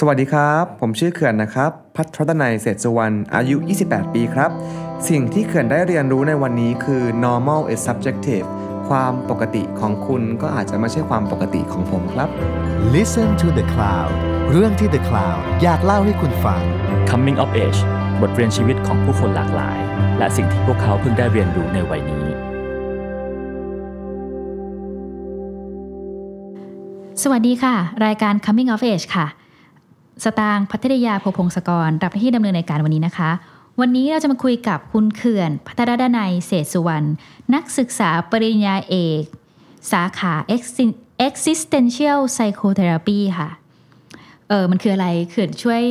สวัสดีครับ ผมชื่อเขื่อนนะครับ พัทรตนัยเศรษฐสุวรรณอายุ 28 ปีครับ สิ่งที่เขื่อนได้เรียนรู้ในวันนี้คือ normal is subjective ความปกติของคุณก็อาจจะไม่ใช่ความปกติของผมครับ Listen to the Cloud เรื่องที่ The Cloud อยากเล่าให้คุณฟัง Coming of Age บทเรียนชีวิตของผู้คนหลากหลาย และสิ่งที่พวกเขาเพิ่งได้เรียนรู้ในวัยนี้ สวัสดีค่ะ รายการ Coming of Age ค่ะ สตางค์พัทรยาโพพงศกรรับหน้าที่ดำเนินรายการวันนี้นะคะ วันนี้เราจะมาคุยกับคุณเขื่อน พัทรดนัยเศษสุวรรณนักศึกษาปริญญาเอก สาขา Exi- Existential Psychotherapy ค่ะ เออมันคืออะไรเขื่อนช่วย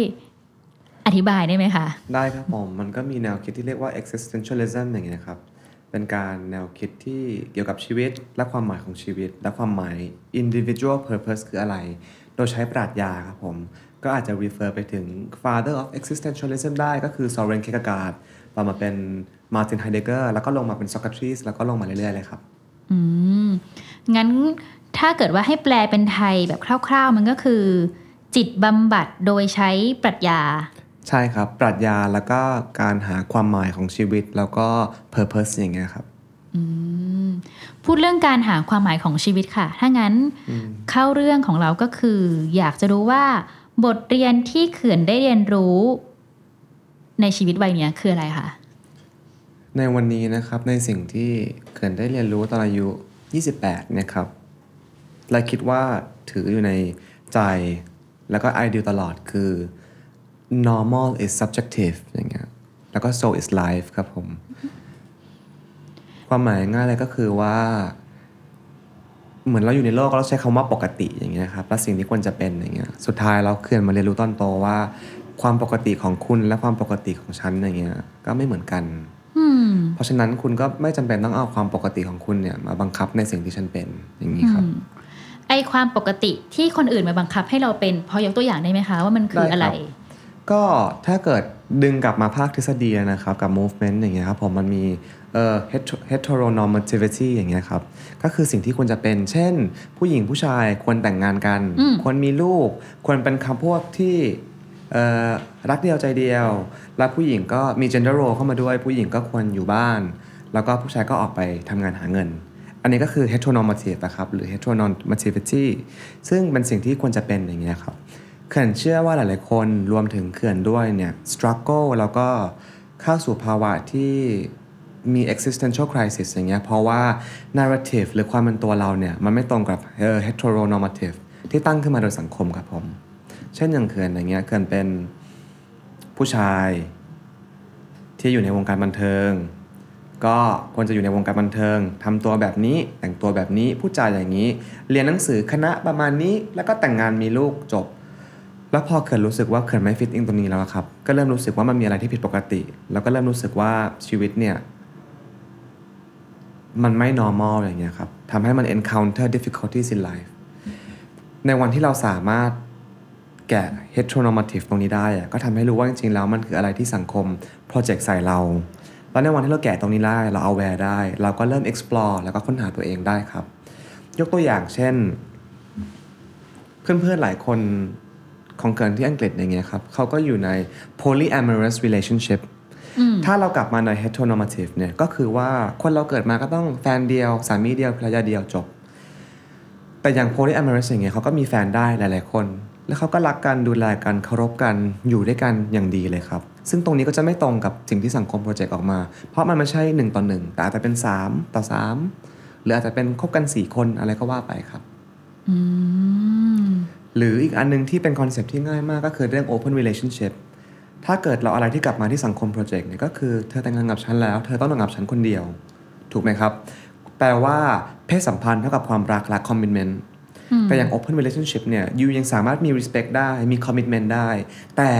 อธิบายได้ไหมคะ ได้ครับผม มันก็มีแนวคิดที่เรียกว่า existentialism อย่างเงี้ยครับ เป็นการแนวคิดที่เกี่ยวกับชีวิตและความหมายของชีวิต และความหมาย individual purpose คืออะไร โดยใช้ปรัชญาครับผม ก็อาจจะ refer ไปถึง father of existentialism ได้ก็คือ Soren Kierkegaard ต่อมาเป็น Martin Heidegger แล้วก็ลงมาเป็น Socrates แล้วก็ลงมาเรื่อยๆเลยครับ อืม งั้นถ้าเกิดว่าให้แปลเป็นไทยแบบคร่าวๆ มันก็คือ จิตบำบัดโดยใช้ปรัชญา ใช่ครับ ปรัชญาแล้วก็การหาความหมายของชีวิตแล้วก็ purpose อย่างเงี้ยครับพูดเรื่องการหาความหมายของชีวิตค่ะ ถ้างั้นเข้าเรื่องของเราก็คือ อยากจะรู้ว่า บทเรียนที่เขื่อนได้เรียนรู้ ในชีวิตวัยเนี้ยคืออะไรคะ ในวันนี้นะครับในสิ่งที่เขื่อนได้เรียนรู้ตอนอายุ 28 นะครับ และคิดว่าถืออยู่ในใจแล้วก็ ideal ตลอดคือ normal is subjective อย่างเงี้ย แล้วก็ so is life ครับผม ความหมายง่ายเลยก็คือว่า เหมือนเราอยู่ในโลกเราใช้คำว่าปกติอย่างเงี้ยครับและสิ่งที่ควรจะเป็นอย่างเงี้ยสุดท้ายเราเขื่อนมาเรียนรู้ตอนโตว่า ความปกติของคุณและความปกติของฉันอย่างเงี้ยก็ไม่เหมือนกันอืมเพราะฉะนั้นคุณก็ไม่จำเป็นต้องเอาความปกติของคุณเนี่ยมาบังคับในสิ่งที่ฉันเป็นอย่างนี้ครับไอความปกติที่คนอื่นมาบังคับให้เราเป็นพอยกตัวอย่างได้ไหมคะว่ามันคืออะไรได้ครับก็ถ้าเกิดดึงกลับมาภาคทฤษฎีนะครับกับ movement อย่างเงี้ยครับผมมันมี เอ่อ hetero- heteronormativity อย่างเงี้ยครับ ก็คือสิ่งที่ควรจะเป็น เช่น ผู้หญิงผู้ชายควรแต่งงานกันอืมควรมีลูก ควรเป็นคำพวกที่เอ่อรักเดียวใจเดียว และผู้หญิงก็มี gender role เข้ามาด้วย ผู้หญิงก็ควรอยู่บ้าน แล้วก็ผู้ชายก็ออกไปทำงานหาเงิน อันนี้ก็คือ heteronormative นะครับ หรือ heteronormativity ซึ่งเป็นสิ่งที่ควรจะเป็นอย่างเงี้ยครับเขื่อนเชื่อว่าหลาย ๆ คนรวมถึงเขื่อนด้วยเนี่ย struggle แล้วก็เข้าสู่ภาวะที่ มี existential crisis อย่างเงี้ยเพราะว่า narrative หรือความเป็นตัวเราเนี่ยมันไม่ตรงกับ heteronormative ที่ตั้งขึ้นมาโดยสังคมครับผม เช่นอย่างเขื่อนอย่างเงี้ยเขื่อนเป็นผู้ชาย ที่อยู่ในวงการบันเทิง ก็ควรจะอยู่ในวงการบันเทิงทำตัวแบบนี้แต่งตัวแบบนี้พูดจาอย่างนี้ เรียนหนังสือคณะประมาณนี้ แล้วก็แต่งงานมีลูกจบ แล้วพอเขื่อนรู้สึกว่าเขื่อนไม่ฟิตอิงตรงนี้แล้วครับก็เริ่มรู้สึกว่ามันมีอะไรที่ผิดปกติ แล้วก็เริ่มรู้สึกว่าชีวิตเนี่ย มันไม่ normal อย่างเงี้ยครับทำให้มัน encounter difficulties in life ในวันที่เราสามารถแกะ heteronormative ตรงนี้ได้ก็ทำให้รู้ว่าจริงๆแล้วมันคืออะไรที่สังคม project ใส่เรา แล้วในวันที่เราแกะตรงนี้ได้เรา aware ได้ เราก็เริ่ม explore แล้วก็ค้นหาตัวเองได้ครับ ยกตัวอย่างเช่น เพื่อนๆหลายคนของเกินที่อังกฤษอย่างเงี้ยครับเขาก็อยู่ใน polyamorous relationship ถ้าเรากลับมาใน heteronormative เนี่ยก็คือว่าคนเราเกิดมาก็ต้องแฟนเดียว สามีเดียวภรรยาเดียวจบ แต่อย่าง polyamorous อย่างเงี้ยเขาก็มีแฟนได้หลาย ๆ คน แล้วเขาก็รักกันดูแลกันเคารพกันอยู่ด้วยกันอย่างดีเลยครับ ซึ่งตรงนี้ก็จะไม่ตรงกับสิ่งที่สังคม project ออกมา เพราะมันไม่ใช่ 1 ต่อ 1 แต่อาจจะเป็น 3 ต่อ 3 หรืออาจจะเป็นคบกัน 4 คนอะไรก็ว่าไปครับอืมหรืออีกอันนึงที่เป็น concept ที่ง่ายมากก็คือเรื่อง open relationship ถ้าเกิดเราอะไรที่กลับมาที่สังคม project เนี่ยก็คือเธอแต่งงานกับฉันแล้ว เธอต้องแต่งงานกับฉันคนเดียว ถูกไหมครับ แปลว่าเพศสัมพันธ์เท่ากับความรักและ commitment แต่อย่าง open relationship เนี่ยยูยังสามารถมี respect ได้มี commitment ได้ แต่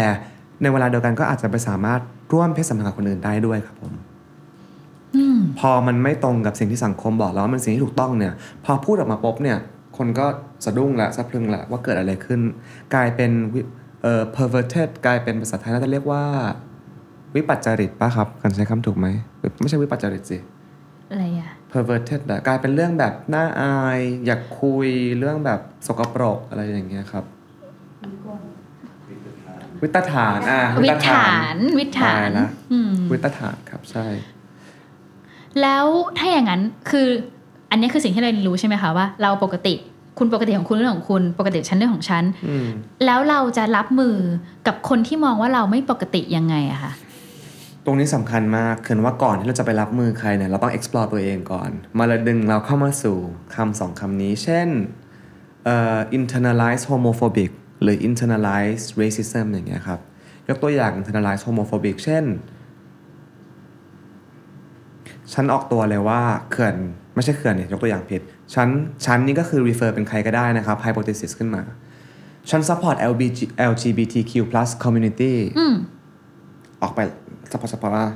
ในเวลาเดียวกันก็อาจจะไปสามารถร่วมเพศสัมพันธ์กับคนอื่นได้ด้วยครับผมพอมันไม่ตรงกับสิ่งที่สังคมบอกแล้วว่ามันสิ่งที่ถูกต้องเนี่ย พอพูดออกมาปุ๊บเนี่ย คนก็สะดุ้งละสะพรึงละว่าเกิดอะไรขึ้น กลายเป็นวิ เอ่อ perverted กลายเป็นภาษาไทยน่าจะเรียกว่า วิปัจจริตป่ะครับกันใช้คำถูกไหมไม่ใช่วิปัจจริตสิอะไรอะ perverted อะกลายเป็นเรื่องแบบน่าอาย อยากคุยเรื่องแบบสกปรกอะไรอย่างเงี้ยครับ วิตฐานอะวิถฐานวิถฐานตายละอืมวิตฐานครับใช่ แล้วถ้าอย่างนั้นคือ อันนี้คือสิ่งที่เราเรียนรู้ใช่ไหมคะว่า เราปกติ คุณปกติของคุณเรื่องของคุณปกติฉันเรื่องของฉันอืมแล้วเราจะรับมือกับคนที่มองว่าเราไม่ปกติยังไงอะคะตรงนี้สำคัญมากคือว่าก่อนที่เราจะไปรับมือใครเนี่ยเราต้อง explore ตัวเองก่อน มาเลยดึงเราเข้ามาสู่คำสองคำนี้ เช่นเอ่อ internalize homophobic หรือ internalize racism อย่างเงี้ยครับ ยกตัวอย่าง internalize homophobic เช่น ฉันออกตัวเลยว่าเขื่อนไม่ใช่เขื่อนเนี่ยยกตัวอย่างผิด ฉันฉันนี่ก็คือ refer เป็นใครก็ได้นะครับ hypothesis ขึ้นมาฉัน support LBG LGBTQ+ community อืมออกไป support support ว่า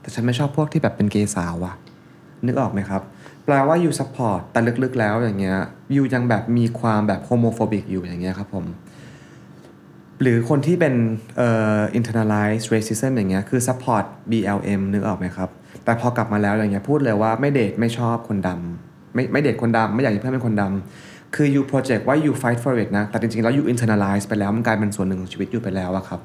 แต่ฉันไม่ชอบพวกที่แบบเป็นเกย์สาวอะนึกออกไหมครับ แปลว่า you support แต่ลึกๆแล้วอย่างเงี้ย you ยังแบบมีความแบบ homophobic อยู่อย่างเงี้ยครับผม หรือคนที่เป็นเอ่อ internalized racism อย่างเงี้ยคือ support BLM นึกออกไหมครับ แต่พอกลับมาแล้วอย่างเงี้ยพูดเลยว่าไม่เดทไม่ชอบคนดำ ไม่ไม่เดทคนดำไม่อยากให้เพื่อนเป็นคนดำคือ you project ว่า you fight for it นะแต่จริงๆแล้ว you internalize ไปแล้วมันกลายเป็นส่วนหนึ่งของชีวิตอยู่ไปแล้วอะครับ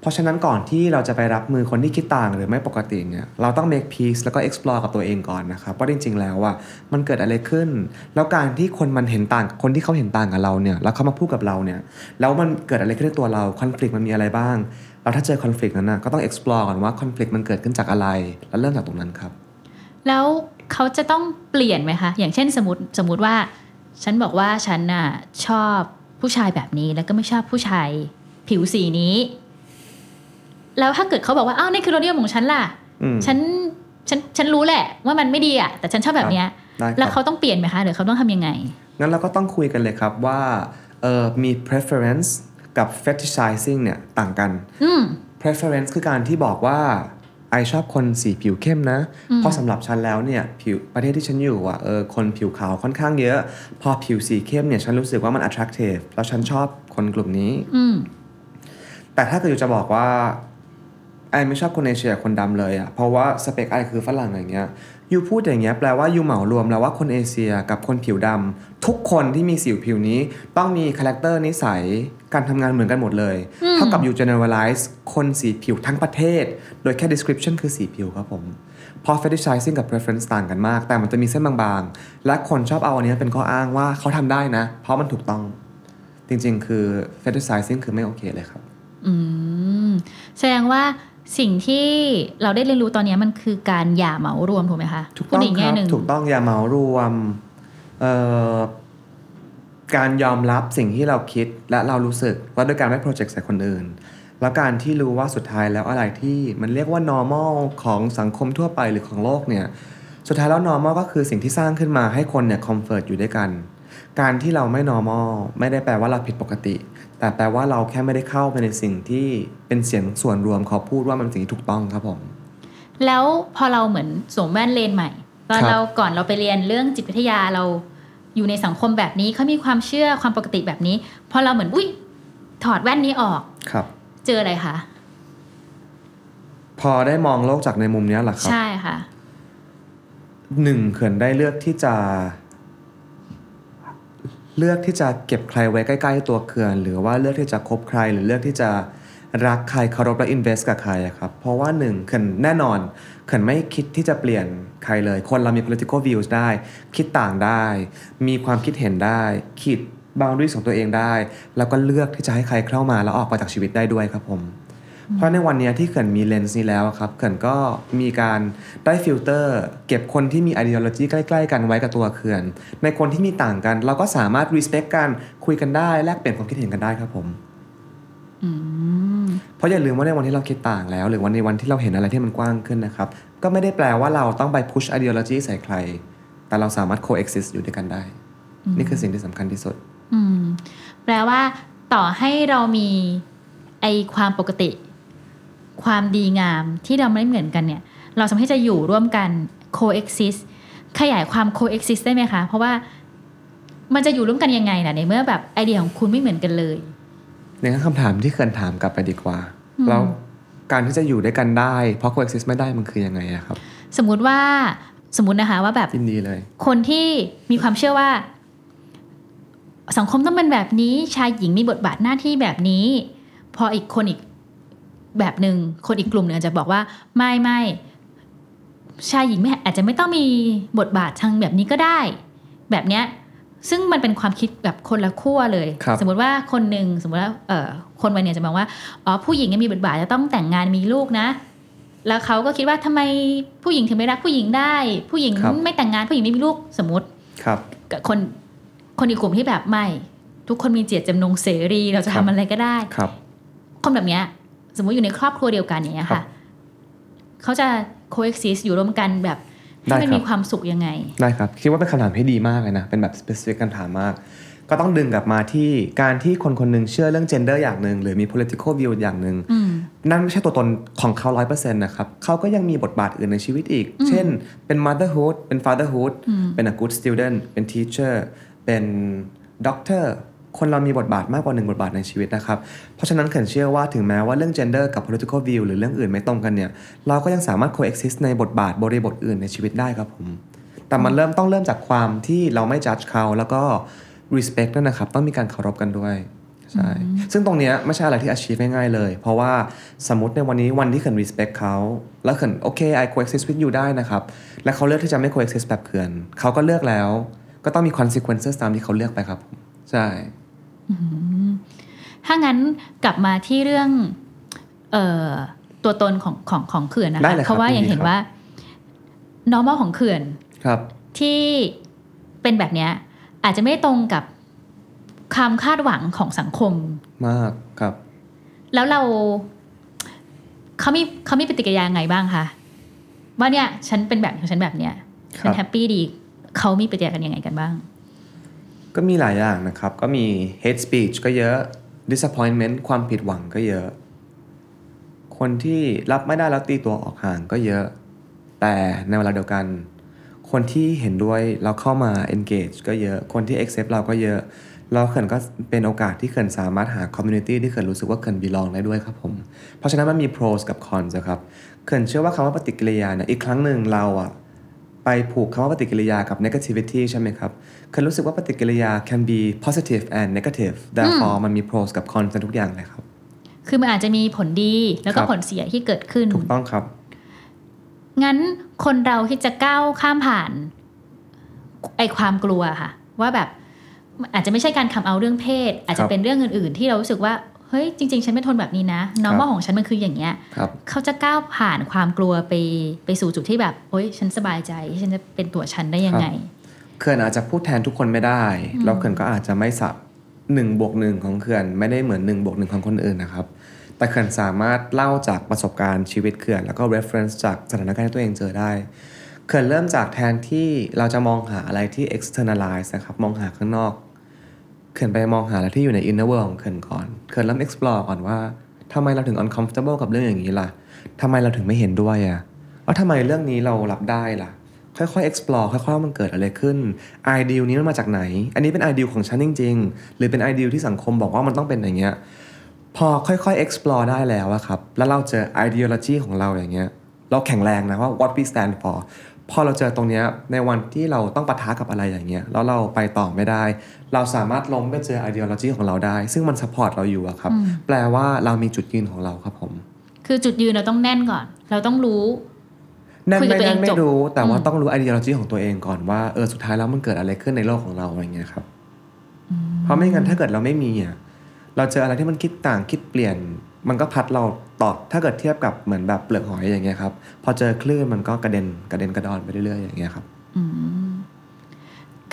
เพราะฉะนั้นก่อนที่เราจะไปรับมือคนที่คิดต่างหรือไม่ปกติเนี่ยเราต้อง make peace แล้วก็ explore กับตัวเองก่อนนะครับว่าจริง ๆ แล้วอะมันเกิดอะไรขึ้น แล้วการที่คนมันเห็นต่างคนที่เขาเห็นต่างกับเราเนี่ยแล้วเขามาพูดกับเราเนี่ยแล้วมันเกิดอะไรขึ้นในตัวเรา conflict มันมีอะไรบ้างแล้วถ้าเจอ conflict นั้นนะก็ต้อง explore ก่อนว่า conflict มันเกิดขึ้นจากอะไร แล้วเริ่มจากตรงนั้นครับ แล้ว เขาจะต้องเปลี่ยนไหมคะ อย่างเช่นสมมติสมมติว่า ฉันบอกว่าฉันน่ะชอบผู้ชายแบบนี้แล้วก็ไม่ชอบผู้ชายผิวสีนี้ แล้วถ้าเกิดเขาบอกว่าอ้าวนี่คือรสนิยมของฉันล่ะอืมฉันฉันฉันรู้แหละ ว่ามันไม่ดีอะแต่ฉันชอบแบบเนี้ยได้ครับแล้วเขาต้องเปลี่ยนไหมคะหรือเขาต้องทำยังไงงั้นเราก็ต้องคุยกันเลยครับว่าเออมี preference กับ fetishizing เนี่ยต่างกันอืม preference คือการที่บอกว่า ไอชอบคนสีผิวเข้มนะ เพราะสำหรับฉันแล้วเนี่ยผิวประเทศที่ฉันอยู่อะเออคนผิวขาวค่อนข้างเยอะ พอผิวสีเข้มเนี่ยฉันรู้สึกว่ามัน attractive แล้วฉันชอบคนกลุ่มนี้ อืมแต่ถ้าเกิดอยู่จะบอกว่าไอไม่ชอบคนเอเชียคนดำเลยอะเพราะว่าสเปคไอคือฝรั่งอย่างเงี้ย ยูพูดอย่างเงี้ยแปลว่ายูเหมารวมแล้วว่าคนเอเชียกับคนผิวดำทุกคนที่มีสิวผิวนี้ต้องมี character นิสัยการทำงานเหมือนกันหมดเลย เท่ากับยู generalize คนสีผิวทั้งประเทศ โดยแค่ description คือสีผิวครับผมพอ fetishizing กับ preference ต่างกันมาก แต่มันจะมีเส้นบางๆ และคนชอบเอาอันเนี้ยเป็นข้ออ้างว่าเขาทำได้นะ เพราะมันถูกต้องจริงๆ คือ fetishizing คือไม่โอเคเลยครับ อืมแสดงว่า สิ่งที่เราได้เรียนรู้ตอนนี้มันคือการอย่าเหมารวมถูกไหมคะถูกพูต้ดองอีกคแง่รับหนึ่งถูกต้องอย่าเหมารวมเอ่อการยอมรับสิ่งที่เราคิดและเรารู้สึกว่าด้วยการไม่โปรเจกต์ใส่คนอื่น แล้วการที่รู้ว่าสุดท้ายแล้วอะไรที่มันเรียกว่า normal ของสังคมทั่วไปหรือของโลกเนี่ยสุดท้ายแล้ว normal ก็คือสิ่งที่สร้างขึ้นมาให้คนเนี่ย comfort อยู่ด้วยกัน การที่เราไม่ normal ไม่ได้แปลว่าเราผิดปกติ แต่แปลว่าเราแค่ไม่ได้เข้าไปในสิ่งที่เป็นเสียงส่วนรวมเขาพูดว่ามันเป็นสิ่งที่ถูกต้องครับผม แล้วพอเราเหมือนสวมแว่นเลนส์ใหม่ ตอนครับเราก่อนเราไปเรียนเรื่องจิตวิทยาเราอยู่ในสังคมแบบนี้เขามีความเชื่อความปกติแบบนี้พอเราเหมือนอุ้ยถอดแว่นนี้ออกครับ เจออะไรคะพอได้มองโลกจากในมุมเนี้ยเหรอครับใช่ค่ะหนึ่งเขื่อนได้เลือกที่จะ เลือกที่จะเก็บใครไว้ใกล้ ๆ ตัวเขื่อน หรือว่าเลือกที่จะคบใครหรือเลือกที่จะรักใครเคารพและ invest กับใครครับ เพราะว่าหนึ่งเขื่อนแน่นอนเขื่อนไม่คิดที่จะเปลี่ยนใครเลย คนเรามี political views ได้ คิดต่างได้ มีความคิดเห็นได้ขีด boundaries ของตัวเองได้ แล้วก็เลือกที่จะให้ใครเข้ามาแล้วออกไปจากชีวิตได้ด้วยครับผม เพราะในวันเนี้ยที่เขื่อนมีเลนส์นี้แล้วอะครับเขื่อนก็มีการได้ฟิลเตอร์ เก็บคนที่มี ideology ใกล้ ๆ กันไว้กับตัวเขื่อน ในคนที่มีต่างกัน เราก็สามารถ respect กันคุยกันได้แลกเปลี่ยนความคิดเห็นกันได้ครับผมอืมเพราะอย่าลืมว่าในวันที่เราคิดต่างแล้ว หรือวันในวันที่เราเห็นอะไรที่มันกว้างขึ้นนะครับ ก็ไม่ได้แปลว่าเราต้องไป push ideology ใส่ใคร แต่เราสามารถ coexist อยู่ด้วยกันได้ นี่คือสิ่งที่สำคัญที่สุดอืมแปลว่าต่อให้เรามีไอความปกติ ความดีงามที่เราไม่เหมือนกันเนี่ย เราสามารถที่จะอยู่ร่วมกัน coexist ขยายความ coexist ได้ไหมคะ เพราะว่ามันจะอยู่ร่วมกันยังไงล่ะในเมื่อแบบไอเดียของคุณไม่เหมือนกันเลยในคำถามที่เขื่อนถามกลับไปดีกว่า แล้วการที่จะอยู่ด้วยกันได้ เพราะ coexist ไม่ได้มันคือยังไงอะครับ สมมุติว่าสมมตินะคะว่าแบบยินดีเลย คนที่มีความเชื่อว่า สังคมต้องเป็นแบบนี้ชายหญิงมีบทบาทหน้าที่แบบนี้ พออีกคนอีก แบบหนึ่งคนอีกกลุ่มหนึ่งอาจจะบอกว่าไม่ไม่ชายหญิงไม่อาจจะไม่ต้องมีบทบาททางแบบนี้ก็ได้ แบบเนี้ยซึ่งมันเป็นความคิดแบบคนละขั้วเลยครับสมมติว่าคนหนึ่งสมมติว่าเอ่อคนวัยเนี่ยจะมองว่าอ๋อผู้หญิงเนี่ยมีบทบาทจะต้องแต่งงานมีลูกนะ แล้วเขาก็คิดว่าทำไมผู้หญิงถึงไม่รักผู้หญิงได้ ผู้หญิงครับไม่แต่งงานผู้หญิงไม่มีลูกสมมติครับกับคนคนอีกกลุ่มที่แบบไม่ ทุกคนมีเจตจำนงเสรีเราจะครัทำบอะไรก็ได้ครับ คนแบบเนี้ย สมมติอยู่ในครอบครัวเดียวกันอย่างเงี้ยครัค่ะบเขาจะ coexist อยู่ร่วมกันแบบให้ได้มันครับมีความสุขยังไง ได้ครับ คิดว่าเป็นคำถามที่ดีมากเลยนะ เป็นแบบ specific คำถามมาก ก็ต้องดึงกลับมาที่การที่คนคนหนึ่งเชื่อเรื่อง gender อย่างหนึ่งหรือมี political view อย่างหนึ่งอืมนั่นไม่ใช่ตัวตนของเขาร้อยเปอร์เซ็นต์นะครับ เขาก็ยังมีบทบาทอื่นในชีวิตอีก เช่น เป็น motherhood เป็น fatherhood เป็น a good student เป็น teacher เป็น doctor คนเรามีบทบาทมากกว่าหนึ่งบทบาทในชีวิตนะครับ เพราะฉะนั้นเขินเชื่อว่าถึงแม้ว่าเรื่อง gender กับ political view หรือเรื่องอื่นไม่ตรงกันเนี่ย เราก็ยังสามารถ coexist ในบทบาทบริบทอื่นในชีวิตได้ครับผม แต่มันเริ่มต้องเริ่มจากความที่เราไม่ judge เขาแล้วก็ respect นั่นนะครับ ต้องมีการเคารพกันด้วยใช่ ซึ่งตรงเนี้ยไม่ใช่อะไรที่ achieve ง่ายๆเลย เพราะว่าสมมติในวันนี้วันที่เขิน respect เขาแล้วเขินโอเค I coexist with you ได้นะครับ และเขาเลือกที่จะไม่ coexist แบบเขินเขาก็เลือกแล้ว ก็ต้องมี consequences ตามที่เขาเลือกไปครับผมใช่ ถ้างั้นกลับมาที่เรื่องเอ่อตัวตนของของของเขื่อนนะได้คะเลยครับเพราะว่าอย่างยินดีเห็นครับว่า normal ของเขื่อนครับ ที่เป็นแบบเนี้ย อาจจะไม่ตรงกับความคาดหวังของสังคมมากครับ แล้วเราเขามีเขามีปฏิกิริยาไงบ้างคะว่าเนี่ย ฉันเป็นแบบของฉันแบบเนี้ยคฉัรันบแฮปปี้ดีเขามีปฏิกิริยากันยังไงกันบ้าง ก็มีหลายอย่างนะครับ ก็มี hate speech ก็เยอะ disappointment ความผิดหวังก็เยอะ คนที่รับไม่ได้แล้วตีตัวออกห่างก็เยอะ แต่ในเวลาเดียวกัน คนที่เห็นด้วยแล้วเข้ามา engage ก็เยอะ คนที่ accept เราก็เยอะแล้วเขินก็เป็นโอกาสที่เขินสามารถหา community ที่เขินรู้สึกว่าเขิน belong ได้ด้วยครับผม เพราะฉะนั้นมันมี pros กับ cons ครับ เขินเชื่อว่าคำว่าปฏิกิริยาเนี่ยอีกครั้งหนึ่งเราอะ ไปผูกคำว่าปฏิกิริยากับ negativity ใช่ไหมครับเคยรู้สึกว่าปฏิกิริยา can be positive and negative therefore มันมี pros กับ cons ในทุกอย่างเลยครับ คือมันอาจจะมีผลดีแล้วก็ครับผลเสียที่เกิดขึ้น ถูกต้องครับ งั้นคนเราที่จะก้าวข้ามผ่านไอความกลัวค่ะ ว่าแบบอาจจะไม่ใช่การคำเอาเรื่องเพศ อาจคจะรับเป็นเรื่องอื่น ๆ ที่เรารู้สึกว่าเฮ้ยจริง ๆ ฉันไม่ทนแบบนี้นะ normal ของฉันมันคืออย่างเงี้ยครับเขาจะก้าวผ่านความกลัวไปไปสู่จุดที่แบบโอ๊ยฉันสบายใจฉันจะเป็นตัวฉันได้ยังไงเขื่อนอาจจะพูดแทนทุกคนไม่ได้ แล้วเขื่อนก็อาจจะไม่สับหนึ่งบวกหนึ่งของเขื่อนไม่ได้เหมือนหนึ่งบวกหนึ่งของคนอื่นนะครับ แต่เขื่อนสามารถเล่าจากประสบการณ์ชีวิตเขื่อน แล้วก็ reference จากสถานการณ์ที่ตัวเองเจอได้เขื่อนเริ่มจากแทนที่เราจะมองหาอะไรที่ externalize นะครับ มองหาข้างนอก เขื่อนไปมองหาอะไรที่อยู่ใน inner world ของเขื่อนก่อนเขื่อนเริ่ม explore ก่อนว่าทำไมเราถึง uncomfortable กับเรื่องอย่างนี้ล่ะทำไมเราถึงไม่เห็นด้วยอะ่ะแล้วทำไมเรื่องนี้เรารับได้ล่ะ ค่อยๆ explore ค่อยๆว่ามันเกิดอะไรขึ้น ideal นี้มันมาจากไหน อันนี้เป็น ideal ของฉันจริง ๆ หรือเป็น ideal ที่สังคมบอกว่ามันต้องเป็นอย่างเงี้ย พอค่อยๆ explore ได้แล้วอะครับ แล้วเราเจอ ideology ของเราอย่างเงี้ย เราแข็งแรงนะว่า what we stand for พอเราเจอตรงเนี้ยในวันที่เราต้องปะทะกับอะไรอย่างเงี้ยแล้วเราไปต่อไม่ได้ เราสามารถล้มไปเจอ ideology ของเราได้ ซึ่งมัน support เราอยู่อะครับ แปลว่าเรามีจุดยืนของเราครับผม คือจุดยืนเราต้องแน่นก่อน เราต้องรู้แน่นคุยกับไม่ตัวเองแน่นไม่จบรู้แต่ว่าอืมต้องรู้ ideology ของตัวเองก่อนว่าเออสุดท้ายแล้วมันเกิดอะไรขึ้นในโลกของเราอะไรเงี้ยครับเพราะไม่งั้นถ้าเกิดเราไม่มีอะเราเจออะไรที่มันคิดต่างคิดเปลี่ยน มันก็พัดเราต่อถ้าเกิดเทียบกับเหมือนแบบเปลือกหอยอย่างเงี้ยครับ พอเจอคลื่นมันก็กระเด็นกระเด็นกระดอนไปเรื่อยๆอย่างเงี้ยครับ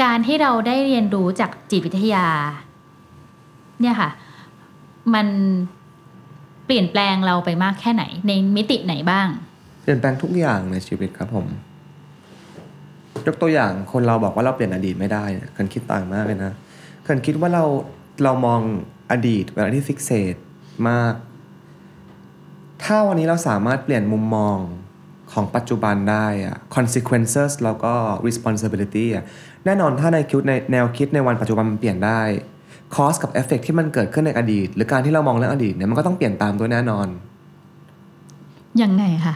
การที่เราได้เรียนรู้จากจิตวิทยา เนี่ยค่ะ มันเปลี่ยนแปลงเราไปมากแค่ไหน ในมิติไหนบ้าง เปลี่ยนแปลงทุกอย่างในชีวิตครับผมยกตัวอย่างคนเราบอกว่าเราเปลี่ยนอดีตไม่ได้เนี่ยเคนคิดต่างมากเลยนะเคนคิดว่าเราเรามองอดีตเป็นอะไรที่ฟิกเซตมาก ถ้าวันนี้เราสามารถเปลี่ยนมุมมองของปัจจุบันได้อะ consequences แล้วก็ responsibility อะแน่นอนถ้าในคิดในแนวคิดในวันปัจจุบันมันเปลี่ยนได้ cause กับ effect ที่มันเกิดขึ้นในอดีต หรือการที่เรามองเรื่องอดีตเนี่ยมันก็ต้องเปลี่ยนตามด้วยแน่นอน ยังไงคะ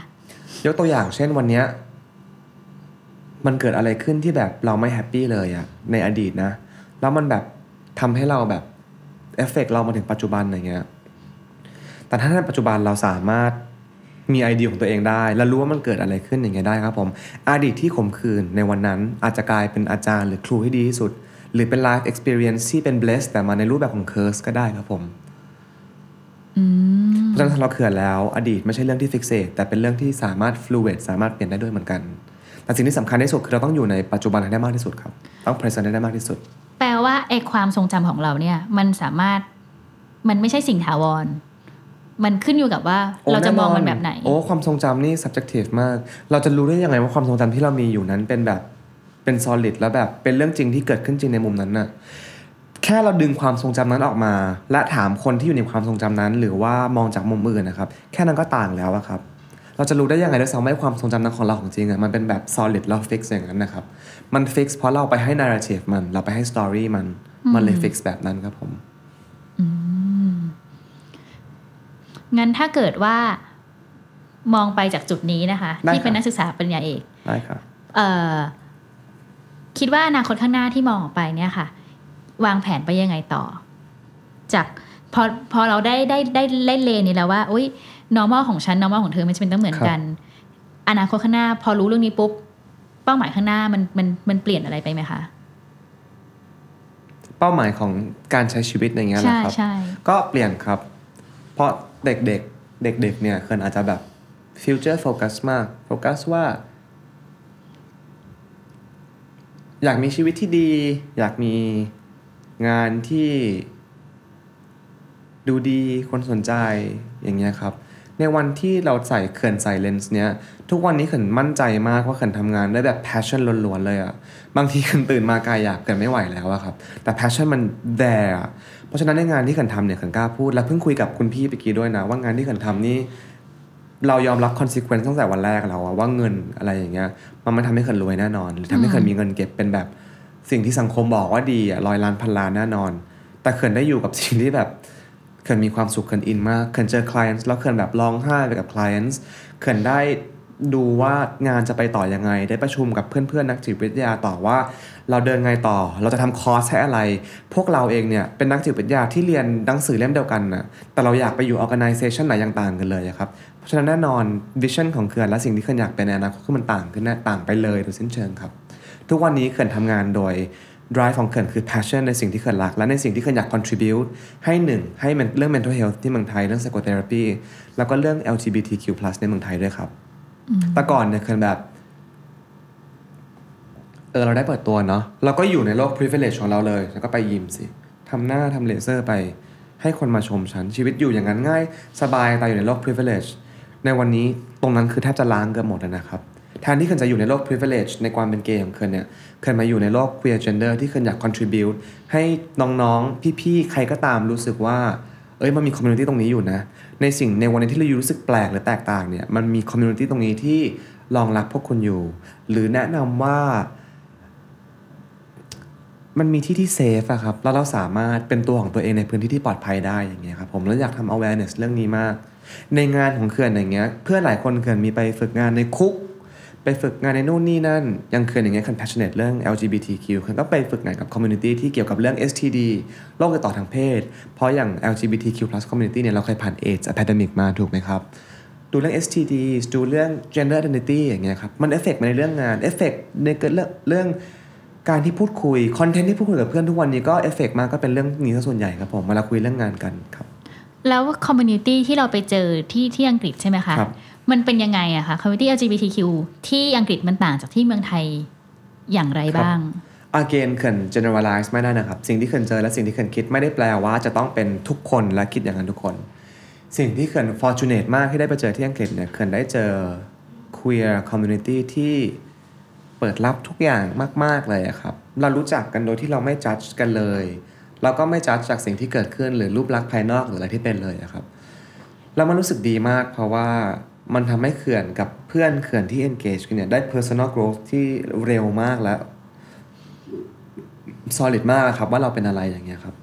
ยกตัวอย่างเช่นวันเนี้ยมันเกิดอะไรขึ้นที่แบบเราไม่ happy เลยอะในอดีตนะ แล้วมันแบบทำให้เราแบบเอฟเฟกเรามาถึงปัจจุบันอย่างเงี้ย แต่ถ้าในปัจจุบันเราสามารถมีไอเดียของตัวเองได้ และรู้ว่ามันเกิดอะไรขึ้นอย่างเงี้ยได้ครับผมอดีตที่ขมขื่นในวันนั้นอาจจะกลายเป็นอาจารย์หรือครูที่ดีที่สุด หรือเป็น life experience ที่เป็น bless แต่มาในรูปแบบของ curse ก็ได้ครับผมเพราะฉะนั้นเราเขื่อนแล้ว อดีตไม่ใช่เรื่องที่ฟิกเซตแต่เป็นเรื่องที่สามารถ fluid สามารถเปลี่ยนได้ด้วยเหมือนกัน แต่สิ่งที่สำคัญที่สุดคือเราต้องอยู่ในปัจจุบันให้ได้มากที่สุดครับ ต้อง present ให้ได้มากที่สุด แปลว่าไอความทรงจำของเราเนี่ย มันสามารถมันไม่ใช่สิ่งถาวร มันขึ้นอยู่กับว่าโอ้เราจะมองแน่นมันแบบไหน โอ้ความทรงจำนี่ subjective มาก เราจะรู้ได้ยังไงว่าความทรงจำที่เรามีอยู่นั้นเป็นแบบเป็น solid แล้วแบบเป็นเรื่องจริงที่เกิดขึ้นจริงในมุมนั้นน่ะแค่เราดึงความทรงจำนั้นออกมา และถามคนที่อยู่ในความทรงจำนั้น หรือว่ามองจากมุมอื่นนะครับ แค่นั้นก็ต่างแล้วอะครับ เราจะรู้ได้ยังไงด้วยซ้ำว่าความทรงจำนั้นของเราของจริงอะมันเป็นแบบ solid แล้ว fix อย่างนั้นนะครับ มัน fix เพราะเราไปให้ narrative มัน เราไปให้ story มัน มันเลย fix แบบนั้นครับผม งั้นถ้าเกิดว่ามองไปจากจุดนี้นะคะได้ที่เป็นครับนักศึกษาปริญญาเอกได้ครับเอ่อคิดว่าอนาคตข้างหน้าที่มองออกไปเนี่ยค่ะ วางแผนไปยังไงต่อ จากพอพอเราได้ได้ได้เล่นเลนนี้แล้วว่าอุ้ย normal ของฉัน normal ของเธอมันจะเป็นต้องเหมือนกัน อนาคตข้างหน้า พอรู้เรื่องนี้ปุ๊บเป้าหมายข้างหน้ามันมันมันเปลี่ยนอะไรไปไหมคะเป้าหมายของการใช้ชีวิตอย่างเงี้ยใช่นะครับใช่ก็เปลี่ยนครับ เพราะ เด็กๆ เด็กๆ เนี่ยเคินอาจจะแบบฟิวเจอร์โฟกัสมากโฟกัสว่า อยากมีชีวิตที่ดี อยากมีงานที่ ดูดีคนสนใจอย่างเงี้ยครับ ในวันที่เราใส่เขินใส่เลนส์เนี้ย ทุกวันนี้เขินมั่นใจมากว่าเขินทำงานได้แบบ passion ล้วนๆเลยอะบางทีเขินตื่นมากายอยากเกินไม่ไหวแล้วอะครับ แต่ passion มัน there อะเพ ราะฉะนั้นในงานที่เขินทำเนี่ยเขินกล้าพูด และเพิ่งคุยกับคุณพี่เมื่อกี้ด้วยนะ ว่างานที่เขินทำนี่เรายอมรับ consequence ตั้งแต่วันแรกแล้วอะว่าเงินอะไรอย่างเงี้ยมันม่ทำให้เขินรวยแน่นอน หรือทำให้เขินมีเงินเก็บเป็นแบบสิ่งที่สังคมบอกว่าดีอะร้อยล้านพันล้านแน่นอน แต่เขินได้อยู่กับสิ่งที่แบบเขินมีความสุขเขินอินมากเขินเจอ clients แล้วเขินแบบร้องไห้ไปกับ clients เขินได้ดูว่างานจะไปต่อยังไง ได้ประชุมกับเพื่อนๆนักจิตวิทยาต่อว่า เราเดินไงต่อ เราจะทำคอร์สให้อะไร พวกเราเองเนี่ยเป็นนักจิตวิทยาที่เรียนหนังสือเล่มเดียวกันนะแต่เราอยากไปอยู่ organization ไหนยังต่างกันเลยอะครับ เพราะฉะนั้นแน่นอน vision ของเขื่อนและสิ่งที่เขื่อนอยากเป็นในอนาคตคือมันต่างขึ้นแน่ต่างไปเลยโดยสิ้นเชิงครับ ทุกวันนี้เขื่อนทำงานโดย drive ของเขื่อนคือ passion ในสิ่งที่เขื่อนรัก และในสิ่งที่เขื่อนอยาก contribute ให้หนึ่งให้มันเรื่อง mental health ที่เมืองไทยเรื่อง psychotherapy แล้วก็เรื่อง LGBTQ+ ในเมืองไทยด้วยครับ แต่ก่อนเนี่ยเขื่อนแบบเออเราได้เปิดตัวเนาะเราก็อยู่ในโลก privilege ของเราเลย แล้วก็ไปยิมสิทำหน้าทำเลเซอร์ไป ให้คนมาชมฉัน ชีวิตอยู่อย่างนั้นง่าย สบายแต่อยู่ในโลก privilege ในวันนี้ตรงนั้นคือแทบจะล้างเกือบหมดแล้วนะครับแทนที่เคนจะอยู่ในโลก privilege ในความเป็นเกย์ของเคนเนี่ยเคนมาอยู่ในโลก queer gender ที่เคนอยาก contribute ให้น้องๆ พี่ๆ ใครก็ตามรู้สึกว่า เอ้ยมันมี community ตรงนี้อยู่นะ ในสิ่งในวันนี้ที่เรารู้สึกแปลกหรือแตกต่างเนี่ยมันมี community ตรงนี้ที่รองรับพวกคุณอยู่ หรือแนะนำว่า มันมีที่ที่เซฟอะครับแล้วเราสามารถเป็นตัวของตัวเองในพื้นที่ที่ปลอดภัยได้อย่างเงี้ยครับผมแล้วอยากทำ awareness เรื่องนี้มาก ในงานของเขื่อนอย่างเงี้ยเพื่อนหลายคนเขื่อนมีไปฝึกงานในคุก ไปฝึกงานในนู่นนี่นั่นยังเขื่อนอย่างเงี้ย compassionate เรื่อง LGBTQ เขื่อนก็ไปฝึกงานกับ community ที่เกี่ยวกับเรื่อง STD โรคติดต่อทางเพศ เพราะอย่าง LGBTQ+ community เนี่ยเราเคยผ่าน AIDS epidemic มาถูกไหมครับดูเรื่อง STD ดูเรื่อง gender identity อย่างเงี้ยครับมันเอฟเฟกมาในเรื่องงานเอฟเฟกในเกิดเรื่องเรื่อง การที่พูดคุยคอนเทนต์ที่พูดคุยกับเพื่อนทุกวันนี้ก็เอฟเฟกมากก็เป็นเรื่องนี้ซะส่วนใหญ่ครับผมเวลาคุยเรื่องงานกันครับแล้ว community ที่เราไปเจอที่ที่อังกฤษใช่ไหมคะครับมันเป็นยังไงอะคะคอมมูนิตี้ LGBTQ ที่อังกฤษมันต่างจากที่เมืองไทยอย่างไรบ้าง again เขื่อน generalize ไม่ได้นะครับ สิ่งที่เขื่อนเจอและสิ่งที่เขื่อนคิดไม่ได้แปลว่าจะต้องเป็นทุกคนและคิดอย่างนั้นทุกคน สิ่งที่เขื่อน fortunate มากที่ได้ไปเจอที่อังกฤษเนี่ยเขื่อนได้เจอ queer community ที่ เปิดรับทุกอย่างมาก ๆ เลยอะครับ เรารู้จักกันโดยที่เราไม่ judge กันเลย เราก็ไม่ judge จากสิ่งที่เกิดขึ้นหรือรูปลักษณ์ภายนอกหรืออะไรที่เป็นเลยอะครับ แล้วมันรู้สึกดีมากเพราะว่ามันทำให้เขื่อนกับเพื่อนเขื่อนที่ engage กันเนี่ยได้ personal growth ที่เร็วมากและ solid มากครับ ว่าเราเป็นอะไรอย่างเงี้ยครับ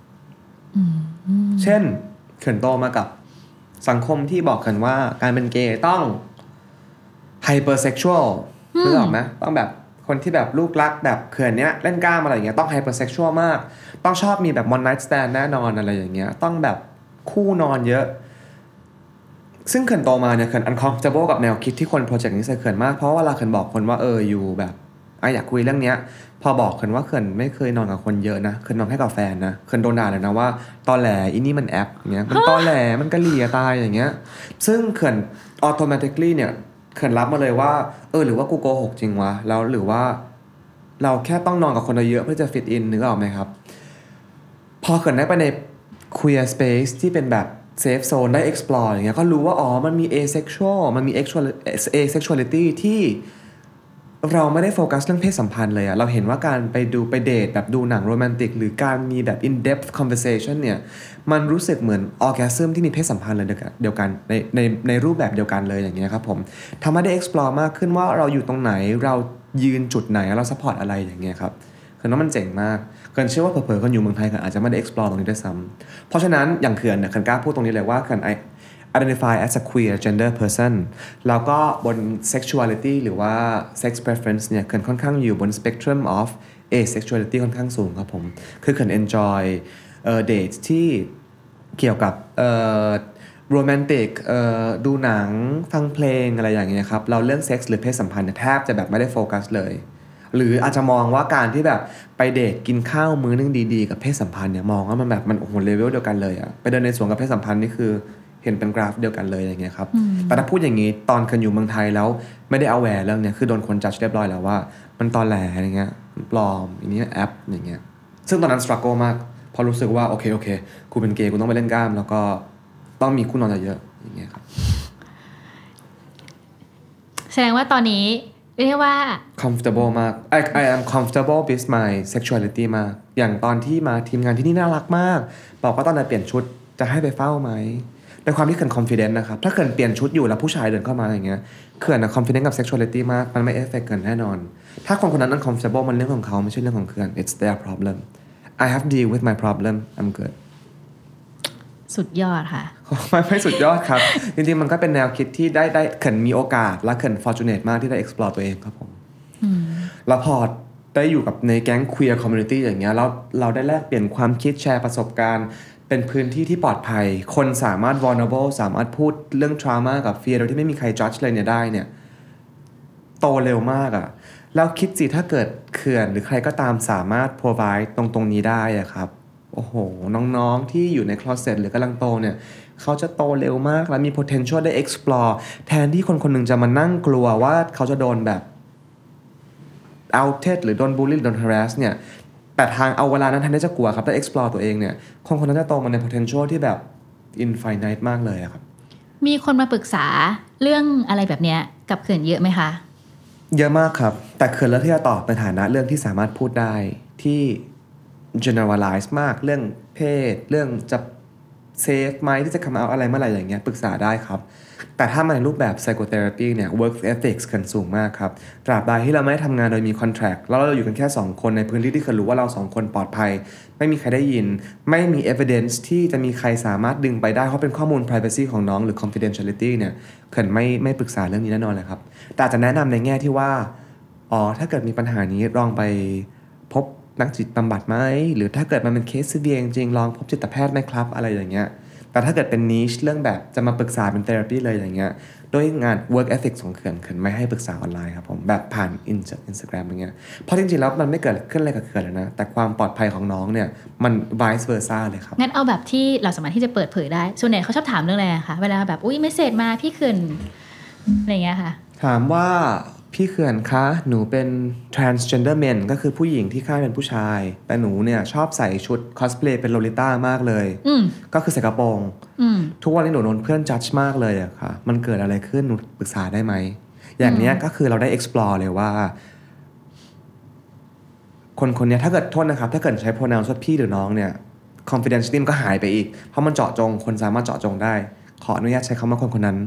เช่น เขื่อนโตมากับสังคมที่บอกเขื่อนว่าการเป็นเกย์ต้อง hypersexual นึกออกไหมต้องแบบ คนที่แบบลูกรักแบบเขื่อนเนี้ยเล่นกล้ามอะไรอย่างเงี้ยต้อง hypersexual มาก ต้องชอบมีแบบ one night stand แน่นอนอะไรอย่างเงี้ยต้องแบบคู่นอนเยอะ ซึ่งเขินโตมาเนี่ยเขิน uncomfortable กับแนวคิดที่คนโปรเจกต์นี้ใส่เขินมาก เพราะว่าเวลาเขินบอกคนว่าเอออยู่แบบไออยากคุยเรื่องเนี้ย พอบอกเขินว่าเขินไม่เคยนอนกับคนเยอะนะเขินนอนแค่กับแฟนนะเขินโดนด่าเลยนะว่าตอแหลอีนี่มันแอปเงี้ยมันตอแหลมันกะเหลี่ยตายอย่างเงี้ย ซึ่งเขิน automatically เนี่ย เขื่อนรับมาเลยว่า เออหรือว่ากูโกหกจริงวะแล้วหรือว่า เราแค่ต้องนอนกับคนเยอะเพื่อจะ fit in นึกออกไหมครับ พอเขื่อนได้ไปใน queer space ที่เป็นแบบ safe zone ได้ explore อย่างเงี้ยก็รู้ว่า อ๋อ มันมี asexual มันมี actual- asexuality ที่ เราไม่ได้โฟกัสเรื่องเพศสัมพันธ์เลยอะเราเห็นว่าการไปดูไปเดทแบบดูหนังโรแมนติก หรือการมีแบบ in depth conversation เนี่ย มันรู้สึกเหมือน orgasm ที่มีเพศสัมพันธ์เลยเดียวกันในในในรูปแบบเดียวกันเลยอย่างเงี้ยครับผมทำให้ได้ explore มากขึ้นว่าเราอยู่ตรงไหนเรายืนจุดไหนเรา support อะไรอย่างเงี้ยครับคือน้องมันเจ๋งมากเกินเชื่อว่าเผลอๆคนอยู่เมืองไทยกันอาจจะไม่ได้ explore ตรงนี้ด้วยซ้ำเพราะฉะนั้นอย่างเขื่อนเนี่ยเขินกล้าพูดตรงนี้เลยว่าเขื่อน I- identify as a queer gender person แล้วก็บน sexuality หรือว่า sex preference เนี่ยเขื่อนค่อนข้างอยู่บน spectrum of asexuality ค่อนข้างสูงครับผม คือเขื่อน enjoy เอ่อ date ที่เกี่ยวกับเอ่อโรแมนติกเอ่อดูหนังฟังเพลงอะไรอย่างเงี้ยครับ เราเรื่องเซ็กส์หรือเพศสัมพันธ์แทบจะแบบไม่ได้โฟกัสเลย หรืออาจจะมองว่าการที่แบบไปเดทกินข้าวมื้อนึงดีๆ กับเพศสัมพันธ์เนี่ยมองว่ามันแบบมันโอ้โหเลเวลเดียวกันเลยอะไปเดินในสวนกับเพศสัมพันธ์นี่คือ เห็นเป็นกราฟเดียวกันเลยอย่างเงี้ยครับ แต่ถ้าพูดอย่างนี้ตอนเคยอยู่เมืองไทยแล้วไม่ได้เอาแหวเรื่องเนี้ยคือโดนคนจัดเรียบร้อยแล้วว่า มันตอแหลอะไรเงี้ยมันปลอมอันนี้แอปอย่างเงี้ยซึ่งตอนนั้นส t รั g เกิลมากเพอรู้สึกว่าโอเคโอเคกูเป็นเกย์กูต้องไปเล่นกล้าม แล้วก็ต้องมีคู่นอนเยอะๆอย่างเงี้ยครับแสดงว่าตอนนี้เรียกว่า comfortable มาก I I am comfortable with my sexuality มาก อย่างตอนที่มาทีมงานที่นี่น่ารักมาก บอกว่าตอนไหนเปลี่ยนชุดจะให้ไปเฝ้าไหม ในความที่เขื่อน confident นะครับ ถ้าเขื่อนเปลี่ยนชุดอยู่แล้วผู้ชายเดินเข้ามาอย่างเงี้ยเขื่อนนะ confident กับ sexuality มาก มันไม่เอฟเฟกเกินแน่นอน ถ้าคนคนนั้น uncomfortable มันเรื่องของเขาไม่ใช่เรื่องของเขื่อน it's their problem I have deal with my problem I'm good สุดยอดค่ะไม่ไม่สุดยอดครับ จริงๆ มันก็เป็นแนวคิดที่ได้ได้เขินมีโอกาส และเขิน fortunate มากที่ได้ explore ตัวเองครับผมแล้วพอได้อยู่กับในแก๊ง queer community อย่างเงี้ยแล้วเราได้แลกเปลี่ยนความคิดแชร์ประสบการณ์ เป็นพื้นที่ที่ปลอดภัย คนสามารถ vulnerable สามารถพูดเรื่อง trauma กับ fear โดยที่ไม่มีใคร judge เลยเนี่ยได้เนี่ย โตเร็วมากอะ่ะแล้วคิดสิถ้าเกิดเขื่อนหรือใครก็ตามสามารถ provide ตรงตรงนี้ได้อะครับ โอ้โห น้องๆที่อยู่ใน closet หรือกำลังโตเนี่ย เขาจะโตเร็วมากและมี potential ได้ explore แทนที่คนคนหนึ่งจะมานั่งกลัวว่าเขาจะโดนแบบ outed หรือโดน bully หรือโดน harass เนี่ย แต่ทางเอาเวลานั้นแทนที่จะกลัวครับได้ explore ตัวเองเนี่ยคนคนนั้นจะโตมาใน potential ที่แบบ infinite มากเลยอะครับ มีคนมาปรึกษาเรื่องอะไรแบบเนี้ยกับเขื่อนเยอะไหมคะ เยอะมากครับ แต่เขื่อนเลือกที่จะตอบในฐานะเรื่องที่สามารถพูดได้ที่ generalize มากเรื่องเพศ เรื่องจะเซฟไหมที่จะ come out อะไรเมื่อไหร่อย่างเงี้ยปรึกษาได้ครับ แต่ถ้ามาในรูปแบบ psychotherapy เนี่ย work ethics เขินสูงมากครับ ตราบใดที่เราไม่ทำงานโดยมี contract แล้วเราอยู่กันแค่ 2 คนในพื้นที่ที่เขื่อนรู้ว่าเรา 2 คนปลอดภัย ไม่มีใครได้ยิน ไม่มี evidence ที่จะมีใครสามารถดึงไปได้ เพราะเป็นข้อมูล privacy ของน้องหรือ confidentiality เนี่ยเขื่อนไม่ไม่ปรึกษาเรื่องนี้แน่นอนเลยครับ แต่อาจจะแนะนำในแง่ที่ว่า อ๋อ ถ้าเกิดมีปัญหานี้ลองไปพบนักจิตบำบัดไหม หรือถ้าเกิดมันเป็นเคสเวียงจริงลองพบจิตแพทย์ไหมครับ อะไรอย่างเงี้ย แต่ถ้าเกิดเป็นนิชเรื่องแบบจะมาปรึกษาเป็น therapy เลยอย่างเงี้ยด้วยงาน work ethics ของเขื่อนเขื่อนไม่ให้ปรึกษาออนไลน์ครับผมแบบผ่านอินสตาแกรมอย่างเงี้ยเพราะจริงๆแล้วมันไม่เกิดขึ้นอะไรกับเขื่อนเลยนะ แต่ความปลอดภัยของน้องเนี่ยมัน vice versa เลยครับ งั้นเอาแบบที่เราสามารถที่จะเปิดเผยได้ ส่วนใหญ่เขาชอบถามเรื่องอะไรอะคะเวลาแบบอุ้ยไม่เสร็จมาพี่เขื่อนอะไรอย่างเงี้ยค่ะ ถามว่า พี่เขื่อนคะ หนูเป็น transgender men ก็คือผู้หญิงที่คล้ายเป็นผู้ชาย แต่หนูเนี่ยชอบใส่ชุด cosplay เป็นโลลิต้ามากเลยอืมก็คือใส่กระโปรงอืมทุกวันนี้หนูโดนเพื่อนจัดมากเลยอะค่ะ มันเกิดอะไรขึ้น หนูปรึกษาได้ไหม อย่างเนี้ยก็คือเราได้ explore เลยว่า คนคนเนี้ยถ้าเกิดโทษนะครับ ถ้าเกิดใช้ pronoun ว่าพี่หรือน้องเนี่ย confidence นี่มันก็หายไปอีก เพราะมันเจาะจง คนสามารถเจาะจงได้ ขออนุญาตใช้คำว่าคนคนนั้น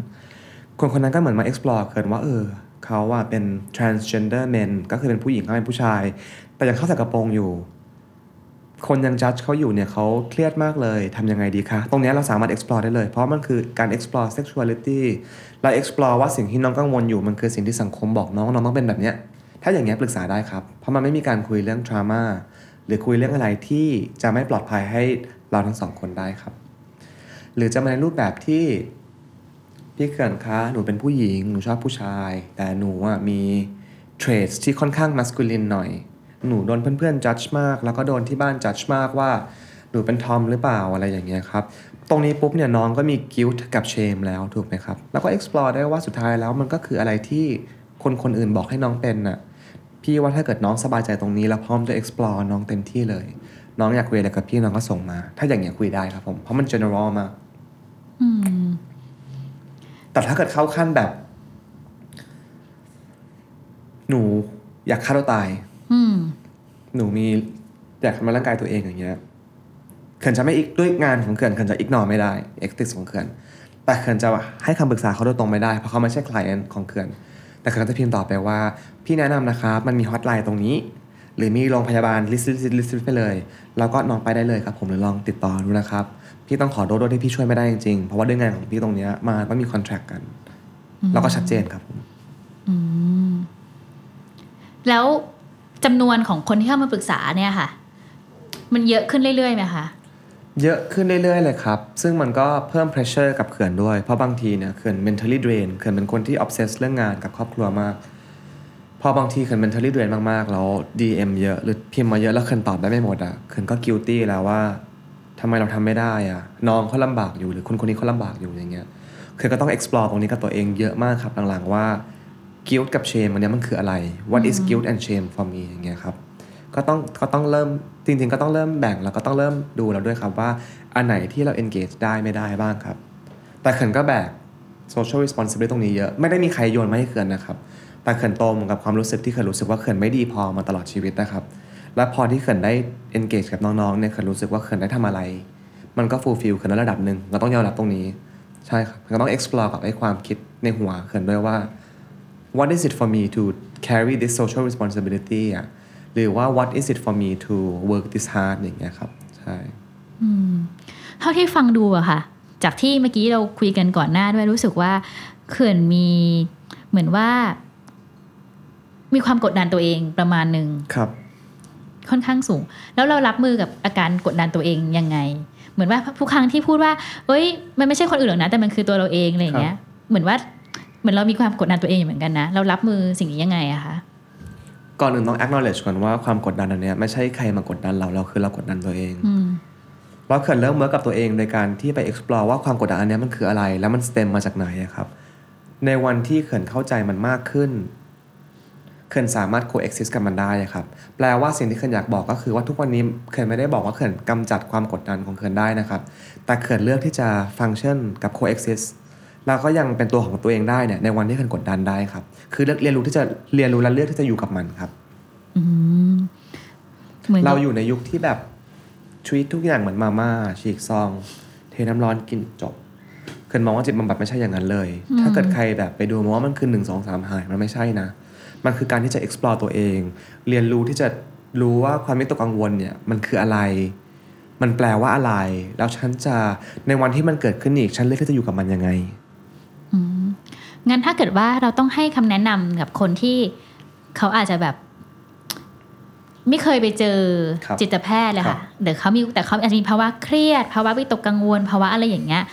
คนคนนั้นก็เหมือนมา explore เกิดว่าเออ เขาว่าเป็น transgender men ก็คือเป็นผู้หญิงเขาเป็นผู้ชาย แต่ยังเข้าใส่กระโปรงอยู่ คนยังจัดเขาอยู่เนี่ยเขาเครียดมากเลยทำยังไงดีคะ ตรงนี้เราสามารถ explore ได้เลย เพราะมันคือการ explore sexuality เรา explore ว่าสิ่งที่น้องกังวลอยู่มันคือสิ่งที่สังคมบอกน้องน้องต้องเป็นแบบเนี้ยถ้าอย่างเงี้ยปรึกษาได้ครับ เพราะมันไม่มีการคุยเรื่อง trauma หรือคุยเรื่องอะไรที่จะไม่ปลอดภัยให้เราทั้งสองคนได้ครับ หรือจะมาในรูปแบบที่ พี่เขื่อนคะหนูเป็นผู้หญิง หนูชอบผู้ชาย แต่หนูอะมีเทรดที่ค่อนข้างมัสคูลินหน่อย หนูโดนเพื่อนๆจัดมาก แล้วก็โดนที่บ้านจัดมากว่า หนูเป็นทอมหรือเปล่าอะไรอย่างเงี้ยครับ ตรงนี้ปุ๊บเนี่ยน้องก็มีกิลต์กับเชมแล้วถูกไหมครับ แล้วก็ explore ได้ว่าสุดท้ายแล้วมันก็คืออะไรที่คนคนอื่นบอกให้น้องเป็นน่ะ พี่ว่าถ้าเกิดน้องสบายใจตรงนี้แล้วพร้อมจะ explore น้องเต็มที่เลย น้องอยากคุยอะไรกับพี่น้องก็ส่งมา ถ้าอย่างเงี้ยคุยได้ครับผม เพราะมัน general มากอืม แต่ถ้าเกิดเข้าขั้นแบบ หนูอยากฆ่าตัวตาย อืม หนูมีอยากทำร้ายร่างกายตัวเองอย่างเงี้ยเขื่อนจะไม่อีกด้วยงานของเขื่อนเขื่อนจะ ignore ไม่ได้ ethics ของเขื่อนแต่เขื่อนจะให้คำปรึกษาเขาโดยตรงไม่ได้เพราะเขาไม่ใช่คล i เอนของเขื่อนแต่เขื่อนก็จะพิมพ์ตอบไปว่า พี่แนะนำนะครับมันมีฮอตไลน์ตรงนี้ หรือมีโรงพยาบาล list list list ไปเลย แล้วก็น้องไปได้เลยครับ ผมหรือลองติดต่อดูนะครับ พี่ต้องขอโทษด้วยที่พี่ช่วยไม่ได้จริงๆเพราะว่าด้วยงานของพี่ตรงเนี้ยมาก็มีคอนแทรคกัน แล้วก็ชัดเจนครับผมอืมแล้วจำนวนของคนที่เข้ามาปรึกษาเนี่ยค่ะ มันเยอะขึ้นเรื่อยๆไหมคะเยอะขึ้นเรื่อยๆเลยครับ ซึ่งมันก็เพิ่ม pressure กับเขื่อนด้วย เพราะบางทีเนี่ยเขื่อน mentally drain เขื่อนเป็นคนที่ obsess เรื่องงานกับครอบครัวมาก พอบางทีเขื่อน mentally drain มากๆ แล้ว DM เยอะหรือพิมพ์มาเยอะแล้วเขื่อนตอบได้ไม่หมดอะเขื่อนก็ guilty แล้วว่า ทำไมเราทำไม่ได้อะน้องเขาลำบากอยู่หรือคนคนนี้เขาลำบากอยู่อย่างเงี้ยเขื่อนก็ต้อง explore ตรงนี้กับตัวเองเยอะมากครับหลังๆว่า guilt กับ shame อันเนี้ยมันคืออะไร what is guilt and shame for me อย่างเงี้ยครับก็ต้องก็ต้องเริ่มจริง ๆ ก็ต้องเริ่มแบ่งแล้วก็ต้องเริ่มดูแล้วด้วยครับว่าอันไหนที่เรา engage ได้ไม่ได้บ้างครับ แต่เขินก็แบก social responsibility ตรงนี้เยอะไม่ได้มีใครโยนมาให้เขินนะครับแต่เขินโตมากับความรู้สึกที่เขินรู้สึกว่าเขินไม่ดีพอมาตลอดชีวิตนะครับ และพอที่เขินได้ engage กับน้องๆเนี่ยเขินรู้สึกว่าเขินได้ทำอะไร มันก็ fulfill เขินในระดับหนึ่งเราต้องยอมรับตรงนี้ใช่ครับเขินก็ต้อง explore กับไอ้ความคิดในหัวเขินด้วยว่า what is it for me to carry this social responsibility อะหรือว่า what is it for me to work this hard อย่างเงี้ยครับใช่เท่าที่ฟังดูอะค่ะ จากที่เมื่อกี้เราคุยกันก่อนหน้าด้วยรู้สึกว่าเขื่อนมีเหมือนว่า มีความกดดันตัวเองประมาณหนึ่งครับ ค่อนข้างสูง แล้วเรารับมือกับอาการกดดันตัวเองยังไง เหมือนว่าทุกครั้งที่พูดว่าเอ้ย มันไม่ใช่คนอื่นหรอกนะ แต่มันคือตัวเราเองอะไรอย่างเงี้ย เหมือนว่าเหมือนเรามีความกดดันตัวเองอยู่เหมือนกันนะ เรารับมือสิ่งนี้ยังไงอะคะก่อนอื่นต้อง acknowledge ก่อนว่าความกดดันอันเนี้ยไม่ใช่ใครมากดดันเราเราคือเรากดดันตัวเองอืมเราเขินเริ่มเมื่อกับตัวเองโดยการที่ไป explore ว่าความกดดันอันเนี้ยมันคืออะไร แล้วมัน stem มาจากไหนอะครับ ในวันที่เขินเข้าใจมันมากขึ้น เขินสามารถ coexist กับมันได้อะครับ แปลว่าสิ่งที่เขินอยากบอกก็คือว่าทุกวันนี้เขินไม่ได้บอกว่าเขินกำจัดความกดดันของเขินได้นะครับ แต่เขินเลือกที่จะ function กับ coexist แล้วก็ยังเป็นตัวของตัวเองได้เนี่ยในวันที่เขินกดดันได้ครับ คือเลือกเรียนรู้ที่จะเรียนรู้และเลือกที่จะอยู่กับมันครับอืมเหมือนกับเราอยู่ในยุคที่แบบชีวิตทุกอย่างเหมือนมาม่าฉีกซอง เทน้ำร้อนกินจบเคินมองว่าจิตบำบัดไม่ใช่อย่างนั้นเลย ถ้าเกิดใครแบบไปดูมาว่ามันคือหนึ่งสองสามหายมันไม่ใช่นะ มันคือการที่จะ explore ตัวเอง เรียนรู้ที่จะรู้ว่าความวิตกกังวลเนี่ยมันคืออะไร มันแปลว่าอะไร แล้วฉันจะในวันที่มันเกิดขึ้นอีกฉันเลือกที่จะอยู่กับมันยังไงอืมงั้นถ้าเกิดว่าเราต้องให้คำแนะนำกับคนที่เขาอาจจะแบบ ไม่เคยไปเจอครับจิตแพทย์เลยครัค่ะบเดี๋ยวเขามีแต่เขาอาจจะมีภาวะเครียดภาวะวิตกกังวลภาวะอะไรอย่างเงี้ย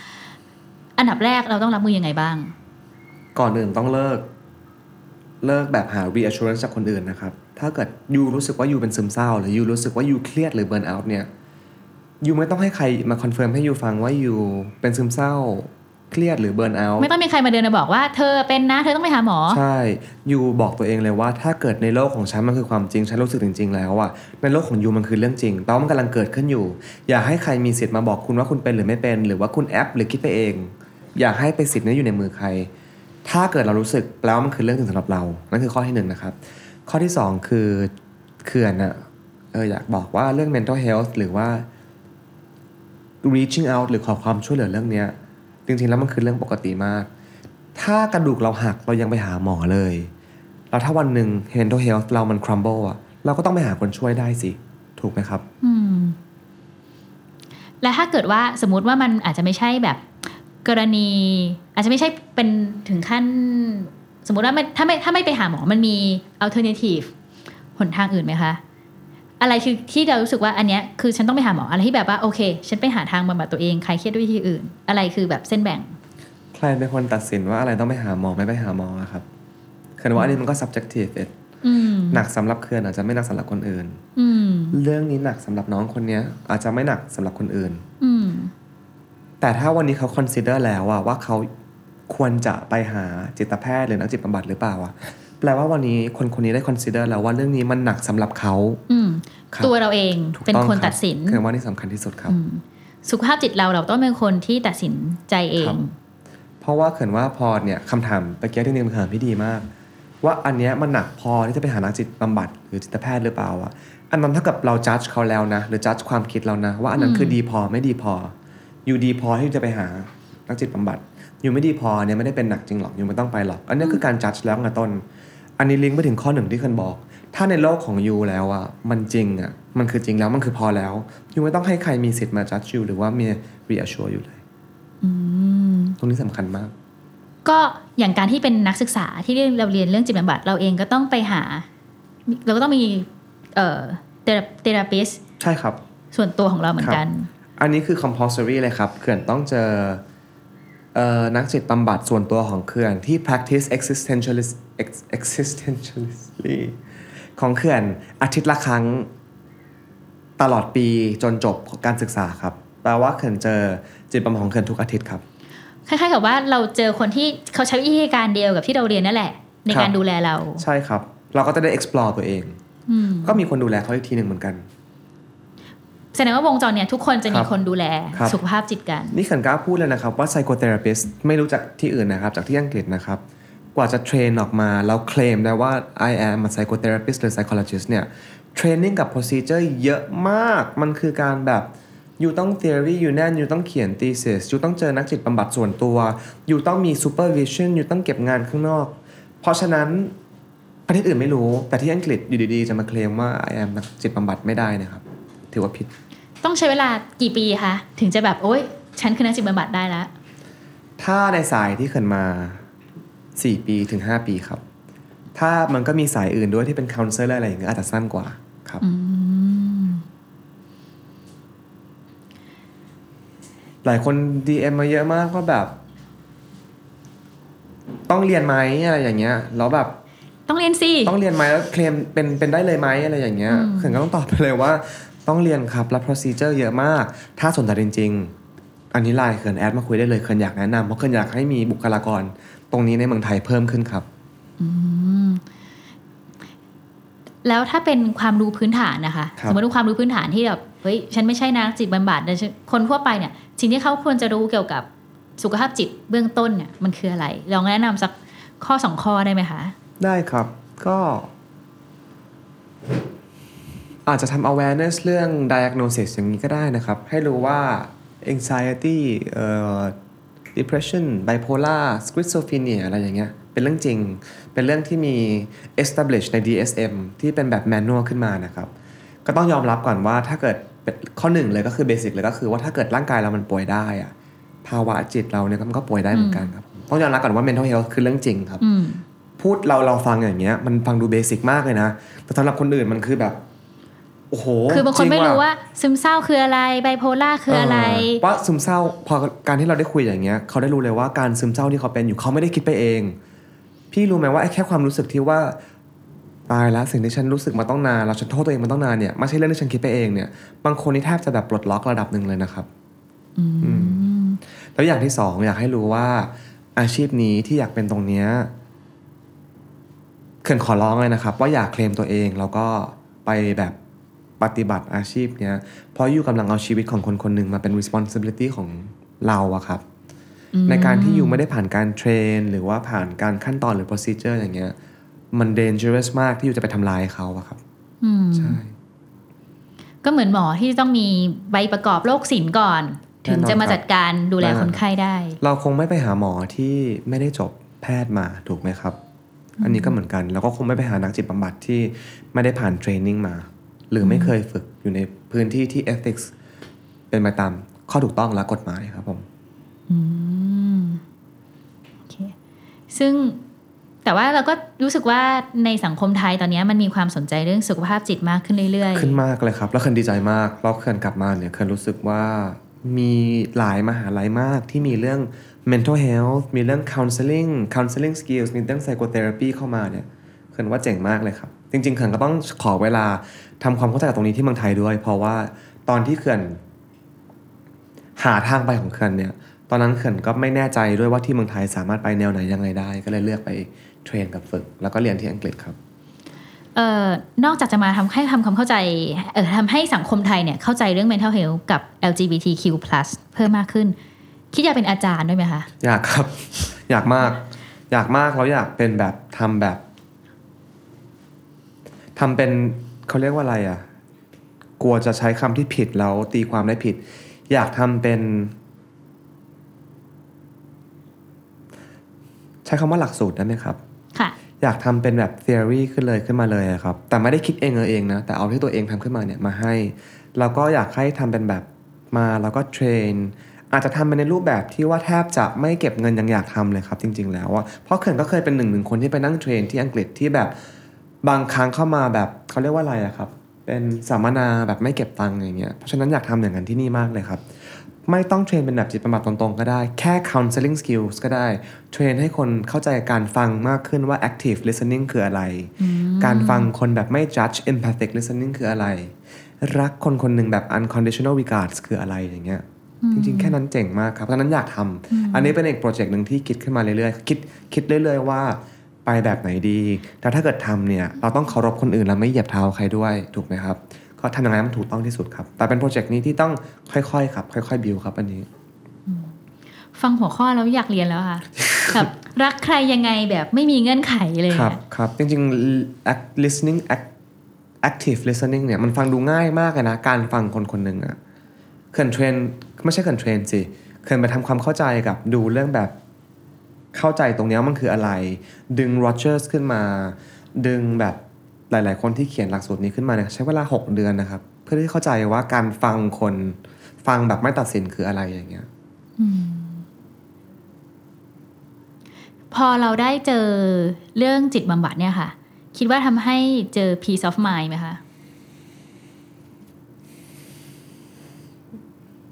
อันดับแรกเราต้องรับมือยังไงบ้าง ก่อนอื่นต้องเลิก เลิกแบบหา reassurance จากคนอื่นนะครับ ถ้าเกิด you รู้สึกว่า you เป็นซึมเศร้า หรือ you รู้สึกว่า you เครียดหรือ burn out เนี่ย you ไม่ต้องให้ใครมาคอนเฟิร์มให้ you ฟังว่า you เป็นซึมเศร้าเครียดหรือ burn out ไม่ต้องมีใครมาเดินมาบอกว่าเธอเป็นนะเธอต้องไปหาหมอ ใช่ยูบอกตัวเองเลยว่าถ้าเกิดในโลกของฉันมันคือความจริงฉันรู้สึกจริง ๆ แล้วอะในโลกของยูมันคือเรื่องจริงแปลว่ามันกำลังเกิดขึ้นอยู่ อย่าให้ใครมีสิทธิ์มาบอกคุณว่าคุณเป็นหรือไม่เป็น หรือว่าคุณแอปหรือคิดไปเอง อย่าให้ไปสิทธิ์นี้อยู่ในมือใคร ถ้าเกิดเรารู้สึกแปลว่ามันคือเรื่องจริงสำหรับเรา นั่นคือข้อที่หนึ่งนะครับ ข้อที่สองคือเขื่อนอะเอออยากบอกว่าเรื่อง mental health หรือว่า reaching out หรือขอความช่วยเหลือเรื่องเนี้ยจริงๆแล้วมันคือเรื่องปกติมาก ถ้ากระดูกเราหักเรายังไปหาหมอเลย แล้วถ้าวันหนึ่ง mental health เรามัน crumble อะเราก็ต้องไปหาคนช่วยได้สิ ถูกไหมครับ อืม และถ้าเกิดว่าสมมติว่ามันอาจจะไม่ใช่แบบ กรณี อาจจะไม่ใช่เป็นถึงขั้น สมมุติว่าไม่ถ้าไม่ถ้าไม่ไปหาหมอมันมี alternative หนทางอื่นไหมคะ อะไรคือที่เรารู้สึกว่าอันเนี้ยคือฉันต้องไปหาหมออะไรที่แบบว่าโอเค ฉันไปหาทางบำบัดตัวเองใครเครียดด้วยวิธีอื่น อะไรคือแบบเส้นแบ่ง ใครเป็นคนตัดสินว่าอะไรต้องไปหาหมอไม่ไปหาหมออะครับเขื่อนว่าอันนี้มันก็ subjective เอ็ดอืมหนักสำหรับเขื่อนอาจจะไม่หนักสำหรับคนอื่น อืมเรื่องนี้หนักสำหรับน้องคนเนี้ย อาจจะไม่หนักสำหรับคนอื่น อืม แต่ถ้าวันนี้เขา consider แล้วอะว่าเขาควรจะไปหาจิตแพทย์หรือนักจิตบำบัดหรือเปล่าอะแปลว่าวันนี้คนคนนี้ได้ consider แล้วว่าเรื่องนี้มันหนักสำหรับเขาอืมครับตัวเราเองถูกเป็นต้องคนรับตัดสินคือว่านี่สำคัญที่สุดครับอืมสุขภาพจิตเราเราต้องเป็นคนที่ตัดสินใจเอครังบเพราะว่าเขินว่าพอเนี่ยคำถามตะเกียบที่หนึ่งเป็นคำถามที่ดีมาก ว่าอันเนี้ยมันหนักพอที่จะไปหานักจิตบำบัดหรือจิตแพทย์หรือเปล่าอะอันนั้นเท่ากับเราจัดเขาแล้วนะ หรือจัดความคิดเรานะ ว่าอันนั้นคือดีพอไม่ดีพอ อยู่ดีพอที่จะไปหานักจิตบำบัดอยู่ไม่ดีพอเนี่ยไม่ได้เป็นหนักจริงหรอกอยู่ไม่ต้องไปหรอก อันนี้คือการจัดแล้วไงต้น อันนี้ลิงก์ไปถึงข้อหนึ่งที่เคนบอก ถ้าในโลกของยูแล้วอะมันจริงอะมันคือจริงแล้วมันคือพอแล้วยูไม่ต้องให้ใครมีสิทธิ์มาจัดยูหรือว่ามี reassure อยู่เลยอืมตรงนี้สำคัญมาก ก็อย่างการที่เป็นนักศึกษาที่เราเรียนเรื่องจิตบำบัดเราเองก็ต้องไปหา เราก็ต้องมีเอ่อเทราปิสใช่ครับ ส่วนตัวของเราเหมือนกัน อันนี้คือ compulsory เลยครับเขื่อนต้องเจอเอ่อนักจิตบำบัดส่วนตัวของเขื่อนที่ practice existentialist ex- existentialistly ของเขื่อนอาทิตย์ละครั้งตลอดปีจนจบการศึกษาครับแปลว่าเขื่อนเจอจิตบำบัดของเขื่อนทุกอาทิตย์ครับคล้ายๆกับว่าเราเจอคนที่เขาใช้วิธีการเดียวกับที่เราเรียนนั่นแหละ ในครับการดูแลเรา ใช่ครับ เราก็จะได้ explore ตัวเองอืมก็มีคนดูแลเขาอีกทีหนึ่งเหมือนกัน แสดงว่าวงจรเนี่ยทุกคนจะมีครับคนดูแลครับสุขภาพจิตกัน นี่เขินกล้าพูดเลยนะครับว่า psychotherapist ไม่รู้จากที่อื่นนะครับ จากที่อังกฤษนะครับ กว่าจะเทรนออกมาแล้วเคลมได้ว่า I am a psychotherapist หรือ psychologist เนี่ยเทรนนิ่งกับ procedure เยอะมากมันคือการแบบอยู่ต้อง theory อยู่แน่นอยู่ต้องเขียน thesis อยู่ต้องเจอนักจิตบำบัดส่วนตัว อยู่ต้องมี supervision อยู่ต้องเก็บงานข้างนอก เพราะฉะนั้นประเทศอื่นไม่รู้ แต่ที่อังกฤษอยู่ดีๆ จะมาเคลมว่า I am นักจิตบำบัดไม่ได้นะครับ ถือว่าผิด ต้องใช้เวลากี่ปีคะถึงจะแบบโอ๊ยฉันคือนักจิตบำบัดได้แล้ว ถ้าในสายที่เขินมา4ปีถึง5ปีครับ ถ้ามันก็มีสายอื่นด้วยที่เป็น counselor อะไรอย่างเงี้ยอาจจะสั้นกว่าครับหลายคน DM มาเยอะมากว่าแบบ ต้องเรียนไหมอะไรอย่างเงี้ยแล้วแบบ ต้องเรียนสิต้องเรียนไหมแล้วเคลมเป็นเป็นได้เลยไหมอะไรอย่างเงี้ยเขินก็ต้องตอบไปเลยว่า ต้องเรียนครับแล้ว procedure เยอะมาก ถ้าสนใจจริงๆ อันนี้ไลน์เขินแอดมาคุยได้เลยเขินอยากแนะนำเพราะเขินอยากให้มีบุคลากร ตรงนี้ในเมืองไทยเพิ่มขึ้นครับแล้วถ้าเป็นความรู้พื้นฐานนะคะครับสมมติว่าความรู้พื้นฐานที่แบบเฮ้ยฉันไม่ใช่นักจิตบำบัดแต่ฉันคนทั่วไปเนี่ยสิ่งที่เขาควรจะรู้เกี่ยวกับสุขภาพจิตเบื้องต้นเนี่ยมันคืออะไร ลองแนะนำสักข้อสองข้อได้ไหมคะ ได้ครับ ก็ อาจจะทำ awareness เรื่อง diagnosis อย่างนี้ก็ได้นะครับ ให้รู้ว่า anxiety เอ่อ depression bipolar schizophrenia อะไรอย่างเงี้ย เป็นเรื่องจริง เป็นเรื่องที่มี establish ใน DSM ที่เป็นแบบ manual ขึ้นมานะครับ ก็ต้องยอมรับก่อนว่าถ้าเกิดเป็นข้อหนึ่งเลยก็คือ basic เลยก็คือว่าถ้าเกิดร่างกายเรามันป่วยได้อะภาวะจิตเราเนี่ยมันก็ป่วยได้เหมือนกันครับ ต้องยอมรับก่อนว่า mental health คือเรื่องจริงครับอืมพูดเราเราฟังอย่างเงี้ยมันฟังดูเบสิกมากเลยนะ แต่สำหรับคนอื่นมันคือแบบ โอ้โหคือบางคนจไม่ว่ะรู้ว่าซึมเศร้าคืออะไรไบโพล่าคืออะไรเว่าซึมเศร้าพอการที่เราได้คุยอย่างเงี้ยเขาได้รู้เลยว่าการซึมเศร้าที่เขาเป็นอยู่เขาไม่ได้คิดไปเอง พี่รู้ไหมว่าไอ้แค่ความรู้สึกที่ว่าตายแล้วสิ่งที่ฉันรู้สึกมาต้องนานเราฉันโทษตัวเองมาต้องนานเนี่ยไม่ใช่เรื่องที่ฉันคิดไปเองเนี่ยบางคนนี่แทบจะแบบปลดล็อกระดับหนึ่งเลยนะครับอืมแล้วอย่างที่สองอยากให้รู้ว่า อาชีพนี้ที่อยากเป็นตรงเนี้ยเขื่อนขอร้องเลยนะครับ ว่าอย่าเคลมตัวเองแล้วก็ไปแบบ ปฏิบัติอาชีพเนี้ยเพราะอยู่กำลังเอาชีวิตของคนคนหนึ่งมาเป็น responsibility ของเราอะครับ ในการที่อยู่ไม่ได้ผ่านการเทรน หรือว่าผ่านการขั้นตอนหรือ procedure อย่างเงี้ย มัน dangerous มากที่อยู่จะไปทำลายเขาอะครับอืมใช่ ก็เหมือนหมอที่ต้องมีใบประกอบโรคศิลป์ก่อน ถึงจะมาจัดการดูแลคนไข้ได้ เราคงไม่ไปหาหมอที่ไม่ได้จบแพทย์มาถูกไหมครับ อันนี้ก็เหมือนกัน แล้วก็คงไม่ไปหานักจิตบำบัดที่ไม่ได้ผ่านเทรนนิ่งมา หรือไม่เคยฝึกอยู่ในพื้นที่ที่ ethics เป็นไปตามข้อถูกต้องและกฎหมายครับผมอืมโอเคซึ่งแต่ว่าเราก็รู้สึกว่าในสังคมไทยตอนนี้มันมีความสนใจเรื่องสุขภาพจิตมากขึ้นเรื่อยขึ้นมากเลยครับ แล้วเคนดีใจมากแล้วเคนกลับมาเนี่ยเคนรู้สึกว่ามีหลายมหาลัยมากที่มีเรื่อง mental health มีเรื่อง counseling counseling skills มีเรื่อง psychotherapy เข้ามาเนี่ยเขินว่าเจ๋งมากเลยครับ จริงๆเขินก็ต้องขอเวลา ทำความเข้าใจกับตรงนี้ที่เมืองไทยด้วย เพราะว่าตอนที่เขินหาทางไปของเขินเนี่ย ตอนนั้นเขินก็ไม่แน่ใจด้วยว่าที่เมืองไทยสามารถไปแนวไหนยังไงได้ ก็เลยเลือกไปเทรนกับฝึก แล้วก็เรียนที่อังกฤษครับเอ่อนอกจากจะมาทำให้ทำความเข้าใจเอ่อทำให้สังคมไทยเนี่ยเข้าใจเรื่อง mental health กับ LGBTQ+ เพิ่มมากขึ้น คิดอยากเป็นอาจารย์ด้วยไหมคะ อยากครับ อยากมาก อยากมากแล้วอยากเป็นแบบทำแบบทำเป็น เขาเรียกว่าอะไรอะ กลัวจะใช้คำที่ผิดแล้วตีความได้ผิด อยากทำเป็น ใช้คำว่าหลักสูตรได้ไหมครับ ค่ะ อยากทำเป็นแบบ theory ขึ้นเลยขึ้นมาเลยอะครับ แต่ไม่ได้คิดเองเออเองนะ แต่เอาที่ตัวเองทำขึ้นมาเนี่ยมาให้ แล้วก็อยากให้ทำเป็นแบบมาแล้วก็เทรนอาจจะทำเป็นในรูปแบบที่ว่าแทบจะไม่เก็บเงินยังอยากทำเลยครับ จริง ๆ แล้วอะเพราะเขินก็เคยเป็นหนึ่งหนึ่งคนที่ไปนั่งเทรนที่อังกฤษที่แบบ บางครั้งเข้ามาแบบเขาเรียกว่าอะไรอะครับ เป็นสัมมนาแบบไม่เก็บตังค์อย่างเงี้ย เพราะฉะนั้นอยากทำอย่างนั้นที่นี่มากเลยครับ ไม่ต้อง train เป็นแบบจิตบำบัดตรงๆ ก็ได้ แค่ counseling skills ก็ได้ train ให้คนเข้าใจการฟังมากขึ้นว่า active listening คืออะไร การฟังคนแบบไม่ judge empathic listening คืออะไร รักคนคนหนึ่งแบบ unconditional regards คืออะไรอย่างเงี้ยจริงๆ แค่นั้นเจ๋งมากครับเพราะฉะนั้นอยากทำอันนี้เป็นอีกโปรเจกต์หนึ่งที่คิดขึ้นมาเรื่อยๆ คิดคิดเรื่อย ๆ ว่า ไปแบบไหนดี แต่ถ้าเกิดทำเนี่ยเราต้องเคารพคนอื่นและไม่เหยียบเท้าใครด้วยถูกไหมครับ ก็ทำอย่างไรให้มันถูกต้องที่สุดครับ แต่เป็นโปรเจกต์นี้ที่ต้องค่อยๆครับ ค่อยๆบิวครับอันนี้ ฟังหัวข้อแล้วอยากเรียนแล้วค่ะแบบรักใครยังไงแบบไม่มีเงื่อนไขเลยครับอะครับจริงๆ act- listening act- active listening เนี่ยมันฟังดูง่ายมากเลยนะ การฟังคนคนหนึ่งอะเขื่อน train ไม่ใช่เขื่อน train สิเขื่อนไปทำความเข้าใจกับดูเรื่องแบบ เข้าใจตรงเนี้ยมันคืออะไร ดึงโรเจอร์สขึ้นมา ดึงแบบหลาย ๆ คนที่เขียนหลักสูตรนี้ขึ้นมาเนี่ยใช้เวลา 6 เดือนนะครับ เพื่อที่เข้าใจว่าการฟังคนฟังแบบไม่ตัดสินคืออะไรอย่างเงี้ยพอเราได้เจอเรื่องจิตบำบัดเนี่ยค่ะ คิดว่าทำให้เจอ peace of mind ไหมคะ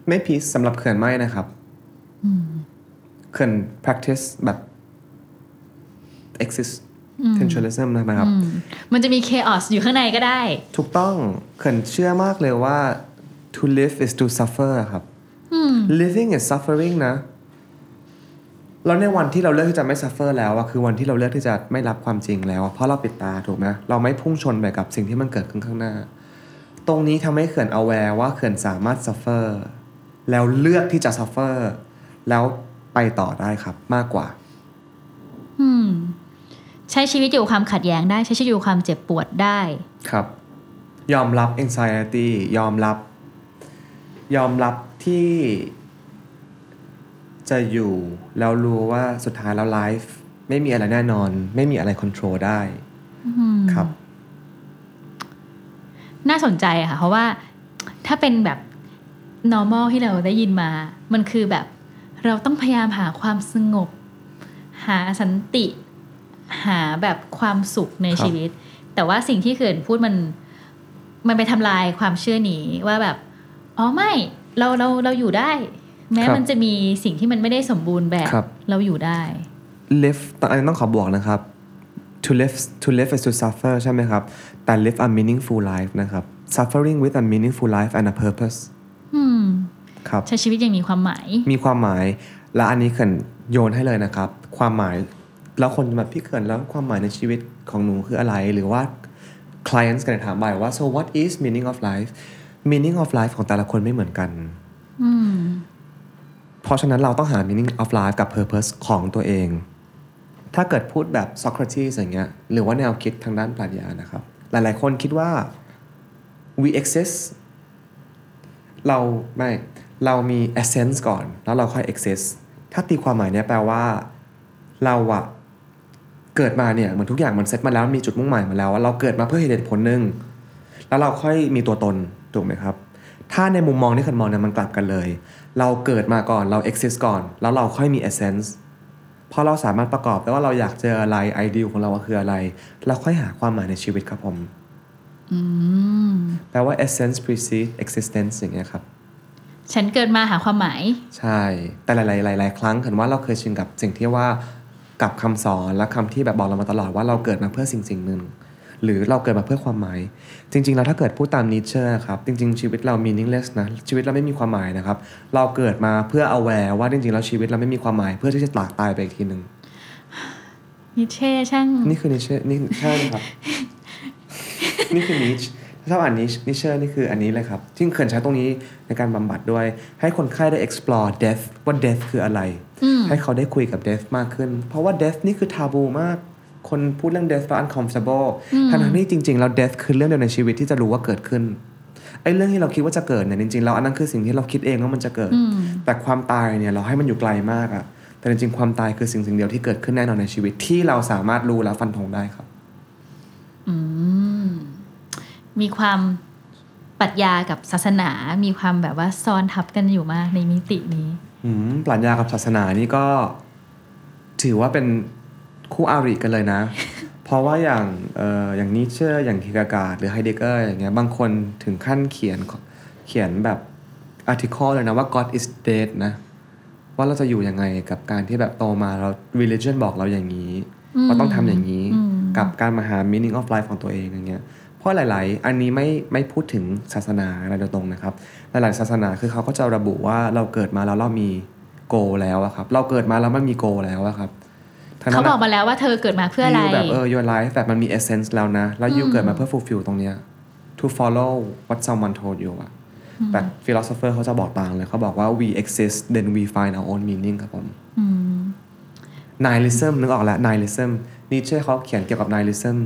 ไม่พีซสำหรับเขื่อนไม่นะครับ เขื่อน practice แบบ exist essentialism นะครับอืมมันจะมี chaos อยู่ข้างในก็ได้ ถูกต้องเขื่อนเชื่อมากเลยว่า to live is to suffer อะครับ living is suffering นะ แล้วในวันที่เราเลือกที่จะไม่ suffer แล้วอะคือวันที่เราเลือกที่จะไม่รับความจริงแล้วอะเพราะเราปิดตาถูกไหมเราไม่พุ่งชนไปกับสิ่งที่มันเกิดขึ้นข้างหน้า ตรงนี้ทำให้เขื่อน aware ว่าเขื่อนสามารถ suffer แล้วเลือกที่จะ suffer แล้ว ไปต่อได้ครับมากกว่า อืม ใช้ชีวิตอยู่กับความขัดแย้งได้ ใช้ชีวิตอยู่กับความเจ็บปวดได้ ครับ ยอมรับ anxiety ยอมรับ ยอมรับที่จะอยู่แล้วรู้ว่าสุดท้ายแล้วไลฟ์ไม่มีอะไรแน่นอน ไม่มีอะไรควบคุมได้ครับ น่าสนใจอะค่ะ เพราะว่าถ้าเป็นแบบ normal ที่เราได้ยินมา มันคือแบบ เราต้องพยายามหาความสงบ หาสันติ หาแบบความสุขในครับชีวิต แต่ว่าสิ่งที่เขื่อนพูดมัน มันไปทำลายความเชื่อนี้ว่าแบบ อ๋อไม่เราเราเราอยู่ได้ แม้มันจะมีสิ่งที่มันไม่ได้สมบูรณ์แบบครับเราอยู่ได้ live ตอนนี้ต้องขอบวกนะครับ to live to live is to suffer ใช่ไหมครับ แต่ live a meaningful life นะครับ suffering with a meaningful life and a purpose อืมครับ ใช้ชีวิตอย่างมีความหมาย มีความหมาย และอันนี้เขินโยนให้เลยนะครับ ความหมายแล้วคนแบบพี่เขินแล้วความหมายในชีวิตของหนูคืออะไร หรือว่า clients กันถามบ่ายว่า so what is meaning of life meaning of life ของแต่ละคนไม่เหมือนกันอืมเพราะฉะนั้นเราต้องหา meaning of life กับ purpose ของตัวเอง ถ้าเกิดพูดแบบ Socrates อย่างเงี้ย หรือว่าแนวคิดทางด้านปรัชญานะครับ หลายๆคนคิดว่า we exist เราไม่ เรามี essence ก่อน แล้วเราค่อย exist ถ้าตีความหมายเนี้ยแปลว่าเราอะเกิดมาเนี่ยเหมือนทุกอย่างมันเซ็ตมาแล้วมีจุดมุ่งหมายมาแล้วว่าเราเกิดมาเพื่อเหตุผลหนึ่งแล้วเราค่อยมีตัวตนถูกไหมครับ ถ้าในมุมมองที่คนมองเนี่ยมันกลับกันเลย เราเกิดมาก่อนเรา exist ก่อน แล้วเราค่อยมี essence เพราะเราสามารถประกอบได้ว่าเราอยากเจออะไร ideal ของเราคืออะไร เราค่อยหาความหมายในชีวิตครับผมอืมแปลว่า essence precedes existence อย่างเงี้ยครับ ฉันเกิดมาหาความหมาย ใช่ แต่หลายๆหลายๆครั้งเห็นว่าเราเคยชินกับสิ่งที่ว่ากับคำสอนและคำที่แบบบอกเรามาตลอดว่าเราเกิดมาเพื่อสิ่งสิ่งหนึ่งหรือเราเกิดมาเพื่อความหมาย จริง ๆ แล้วถ้าเกิดพูดตามนิเชอร์ครับ จริง ๆ ชีวิตเรา meaningless นะ ชีวิตเราไม่มีความหมายนะครับ เราเกิดมาเพื่อ aware ว่าจริงๆแล้วชีวิตเราไม่มีความหมายเพื่อที่จะตากตายไปอีกทีหนึ่งนิเช่ช่าง นี่คือนิเชอร์นี่ใช่ครับ นี่คือนิชถ้า ชอบอ่าน Nietzsche Nietzsche นี่คืออันนี้เลยครับที่เขื่อนใช้ตรงนี้ในการบำบัดด้วย ให้คนไข้ได้ explore death ว่า death คืออะไร ให้เขาได้คุยกับ death มากขึ้น เพราะว่า death นี่คือ taboo มาก คนพูดเรื่อง death แล้ว uncomfortable ทั้งๆที่จริงๆแล้ว death คือเรื่องเดียวในชีวิตที่จะรู้ว่าเกิดขึ้นไอ้เรื่องที่เราคิดว่าจะเกิดเนี่ยจริงๆแล้วอันนั้นคือสิ่งที่เราคิดเองว่ามันจะเกิด แต่ความตายเนี่ยเราให้มันอยู่ไกลมากอะแต่จริงๆความตายคือสิ่งสิ่งเดียวที่เกิดขึ้นแน่นอนในชีวิตที่เราสามารถรู้และฟันธงได้ครับมี ความปรัชญากับศาสนา มีความแบบว่าซ้อนทับกันอยู่มากในมิตินี้อืมปรัชญากับศาสนานี่ก็ ถือว่าเป็นคู่อาริกันเลยนะ เพราะว่าอย่างเอ่ออย่างนิเชอร์อย่าง Kierkegaard หรือ Heidegger อย่างเงี้ยบางคนถึงขั้นเขียนเขียนแบบ article เลยนะว่า God is dead นะ ว่าเราจะอยู่ยังไงกับการที่แบบโตมาเรา religion บอกเราอย่างนี้ว่าต้องทำอย่างนี้ กับการมาหา meaning of life ของตัวเองอย่างเงี้ยเพราะหลาย ๆ อันนี้ไม่ไม่พูดถึงศาสนาอะไรโดยตรงนะครับ หลาย ๆ ศาสนาคือเขาก็จะระบุว่าเราเกิดมาแล้วเรามี goal แล้วอะครับ เราเกิดมาแล้วมันมี goal แล้วอะครับทั้งนั้เขานบอกมาแล้วว่าเธอเกิดมาเพื่ออะไรยูแบบเออ your life แบบมันมี essence แล้วนะ แล้วยูเกิดมาเพื่อ fulfill ตรงเนี้ย to follow what someone told you อะแต่ philosopher เขาจะบอกต่างเลยเขาบอกว่า we exist then we find our own meaning ครับผม nihilism นึกออกแล้ว nihilism นิเช่เขาเขียนเกี่ยวกับ nihilism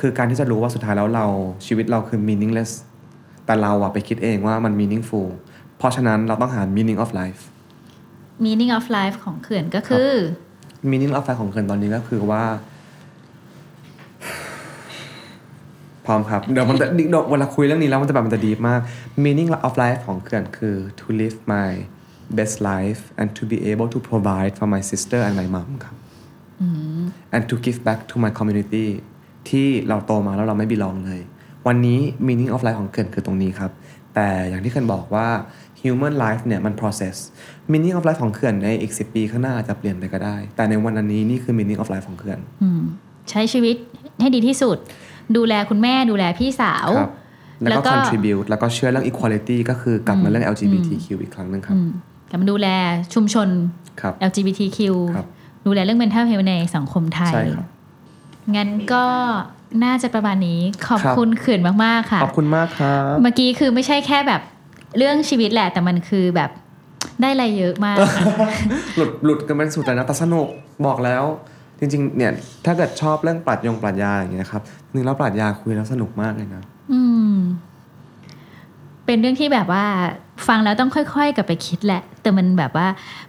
คือการที่จะรู้ว่าสุดท้ายแล้วเราชีวิตเราคือ meaningless แต่เราอะไปคิดเองว่ามัน meaningful เพราะฉะนั้นเราต้องหา meaning of life meaning of life ของเขื่อนก็คือ meaning of life ของเคินตอนนี้ก็คือว่าพร้อมครับเดี๋ยวมันจะเดี๋ยวเวลาคุยเรื่องนี้แล้วมันจะแบบมันจะดีมาก meaning of life ของเขื่อนคือ to live my best life and to be able to provide for my sister and my mom ครับ and to give back to my community ที่เราโตมาแล้วเราไม่ belong เลย วันนี้ meaning of life ของเขื่อนคือตรงนี้ครับ แต่อย่างที่เขื่อนบอกว่า human life เนี่ยมัน process meaning of life ของเขื่อนในอีก 10 ปีข้างหน้าอาจจะเปลี่ยนไปก็ได้ แต่ในวันนี้นี่คือ meaning of life ของเขื่อนใช้ชีวิตให้ดีที่สุด ดูแลคุณแม่ดูแลพี่สาวครับแล้วแล้วก็ก็ contribute แล้วก็เชื่อเรื่อง equality ก็คือกลับมาเรื่อง LGBTQ อีกครั้งหนึ่งครับ กลับมาดูแลชุมชนครับ LGBTQ ครับดูแลเรื่อง mental health ในสังคมไทยใช่ครับงั้นก็น่าจะประมาณนี้ขอบครับคุณเขื่อนมากๆค่ะ ขอบคุณมากครับเมื่อกี้คือไม่ใช่แค่แบบเรื่องชีวิตแหละ แต่มันคือแบบได้อะไรเยอะมาก หลุดหลุดกันเป็นสุดเลยนะแต่สนุกบอกแล้ว จริง ๆ เนี่ยถ้าเกิดชอบเรื่องปรัชญงปรัชญาอย่างเงี้ยครับนึงแล้วปรัชญาคุยแล้วสนุกมากเลยนะ อืม เป็นเรื่องที่แบบว่าฟังแล้วต้องค่อยๆ กลับไปคิดแหละ แต่มันแบบว่า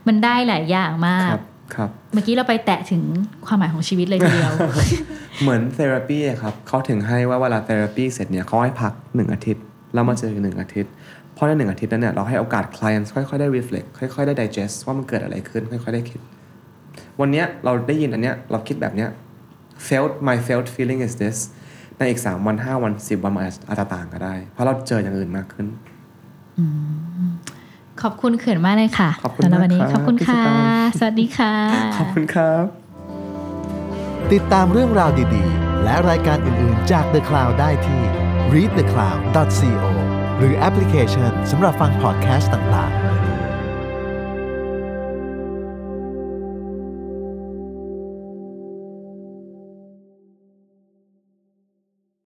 มันได้หลายอย่างมากครับครับเมื่อกี้เราไปแตะถึงความหมายของชีวิตเลยทีเดียว เหมือนเทอราปีอะครับเขาถึงให้ว่าเวลาเทอราปีเสร็จเนี่ยเขาให้พักหนึ่งอาทิตย์แล้วมาเจอกันหนึ่งอาทิตย์เพราะในหนึ่งอาทิตย์นั้นเนี่ยเราให้โอกาส client ค่อยๆได้ reflect ค่อยๆได้ digest ว่ามันเกิดอะไรขึ้น ค่อยๆได้คิด วันเนี้ยเราได้ยินอันเนี้ยเราคิดแบบเนี้ย felt my felt feeling is this ในอีก3วัน5วัน10วันมันอาจจะต่างก็ได้ เพราะเราเจออย่างอื่นมากขึ้นขอบคุณเขื่อนมากเลยค่ะขอบคุณสำหรับวันนี้มากครับขอบคุณค่ะพี่สตางค์สวัสดีค่ะ ขอบคุณครับ ติดตามเรื่องราวดีๆ และรายการอื่นๆจาก The Cloud ได้ที่ readthecloud.co หรือแอปพลิเคชันสำหรับฟังพอดแคสต์ต่างๆ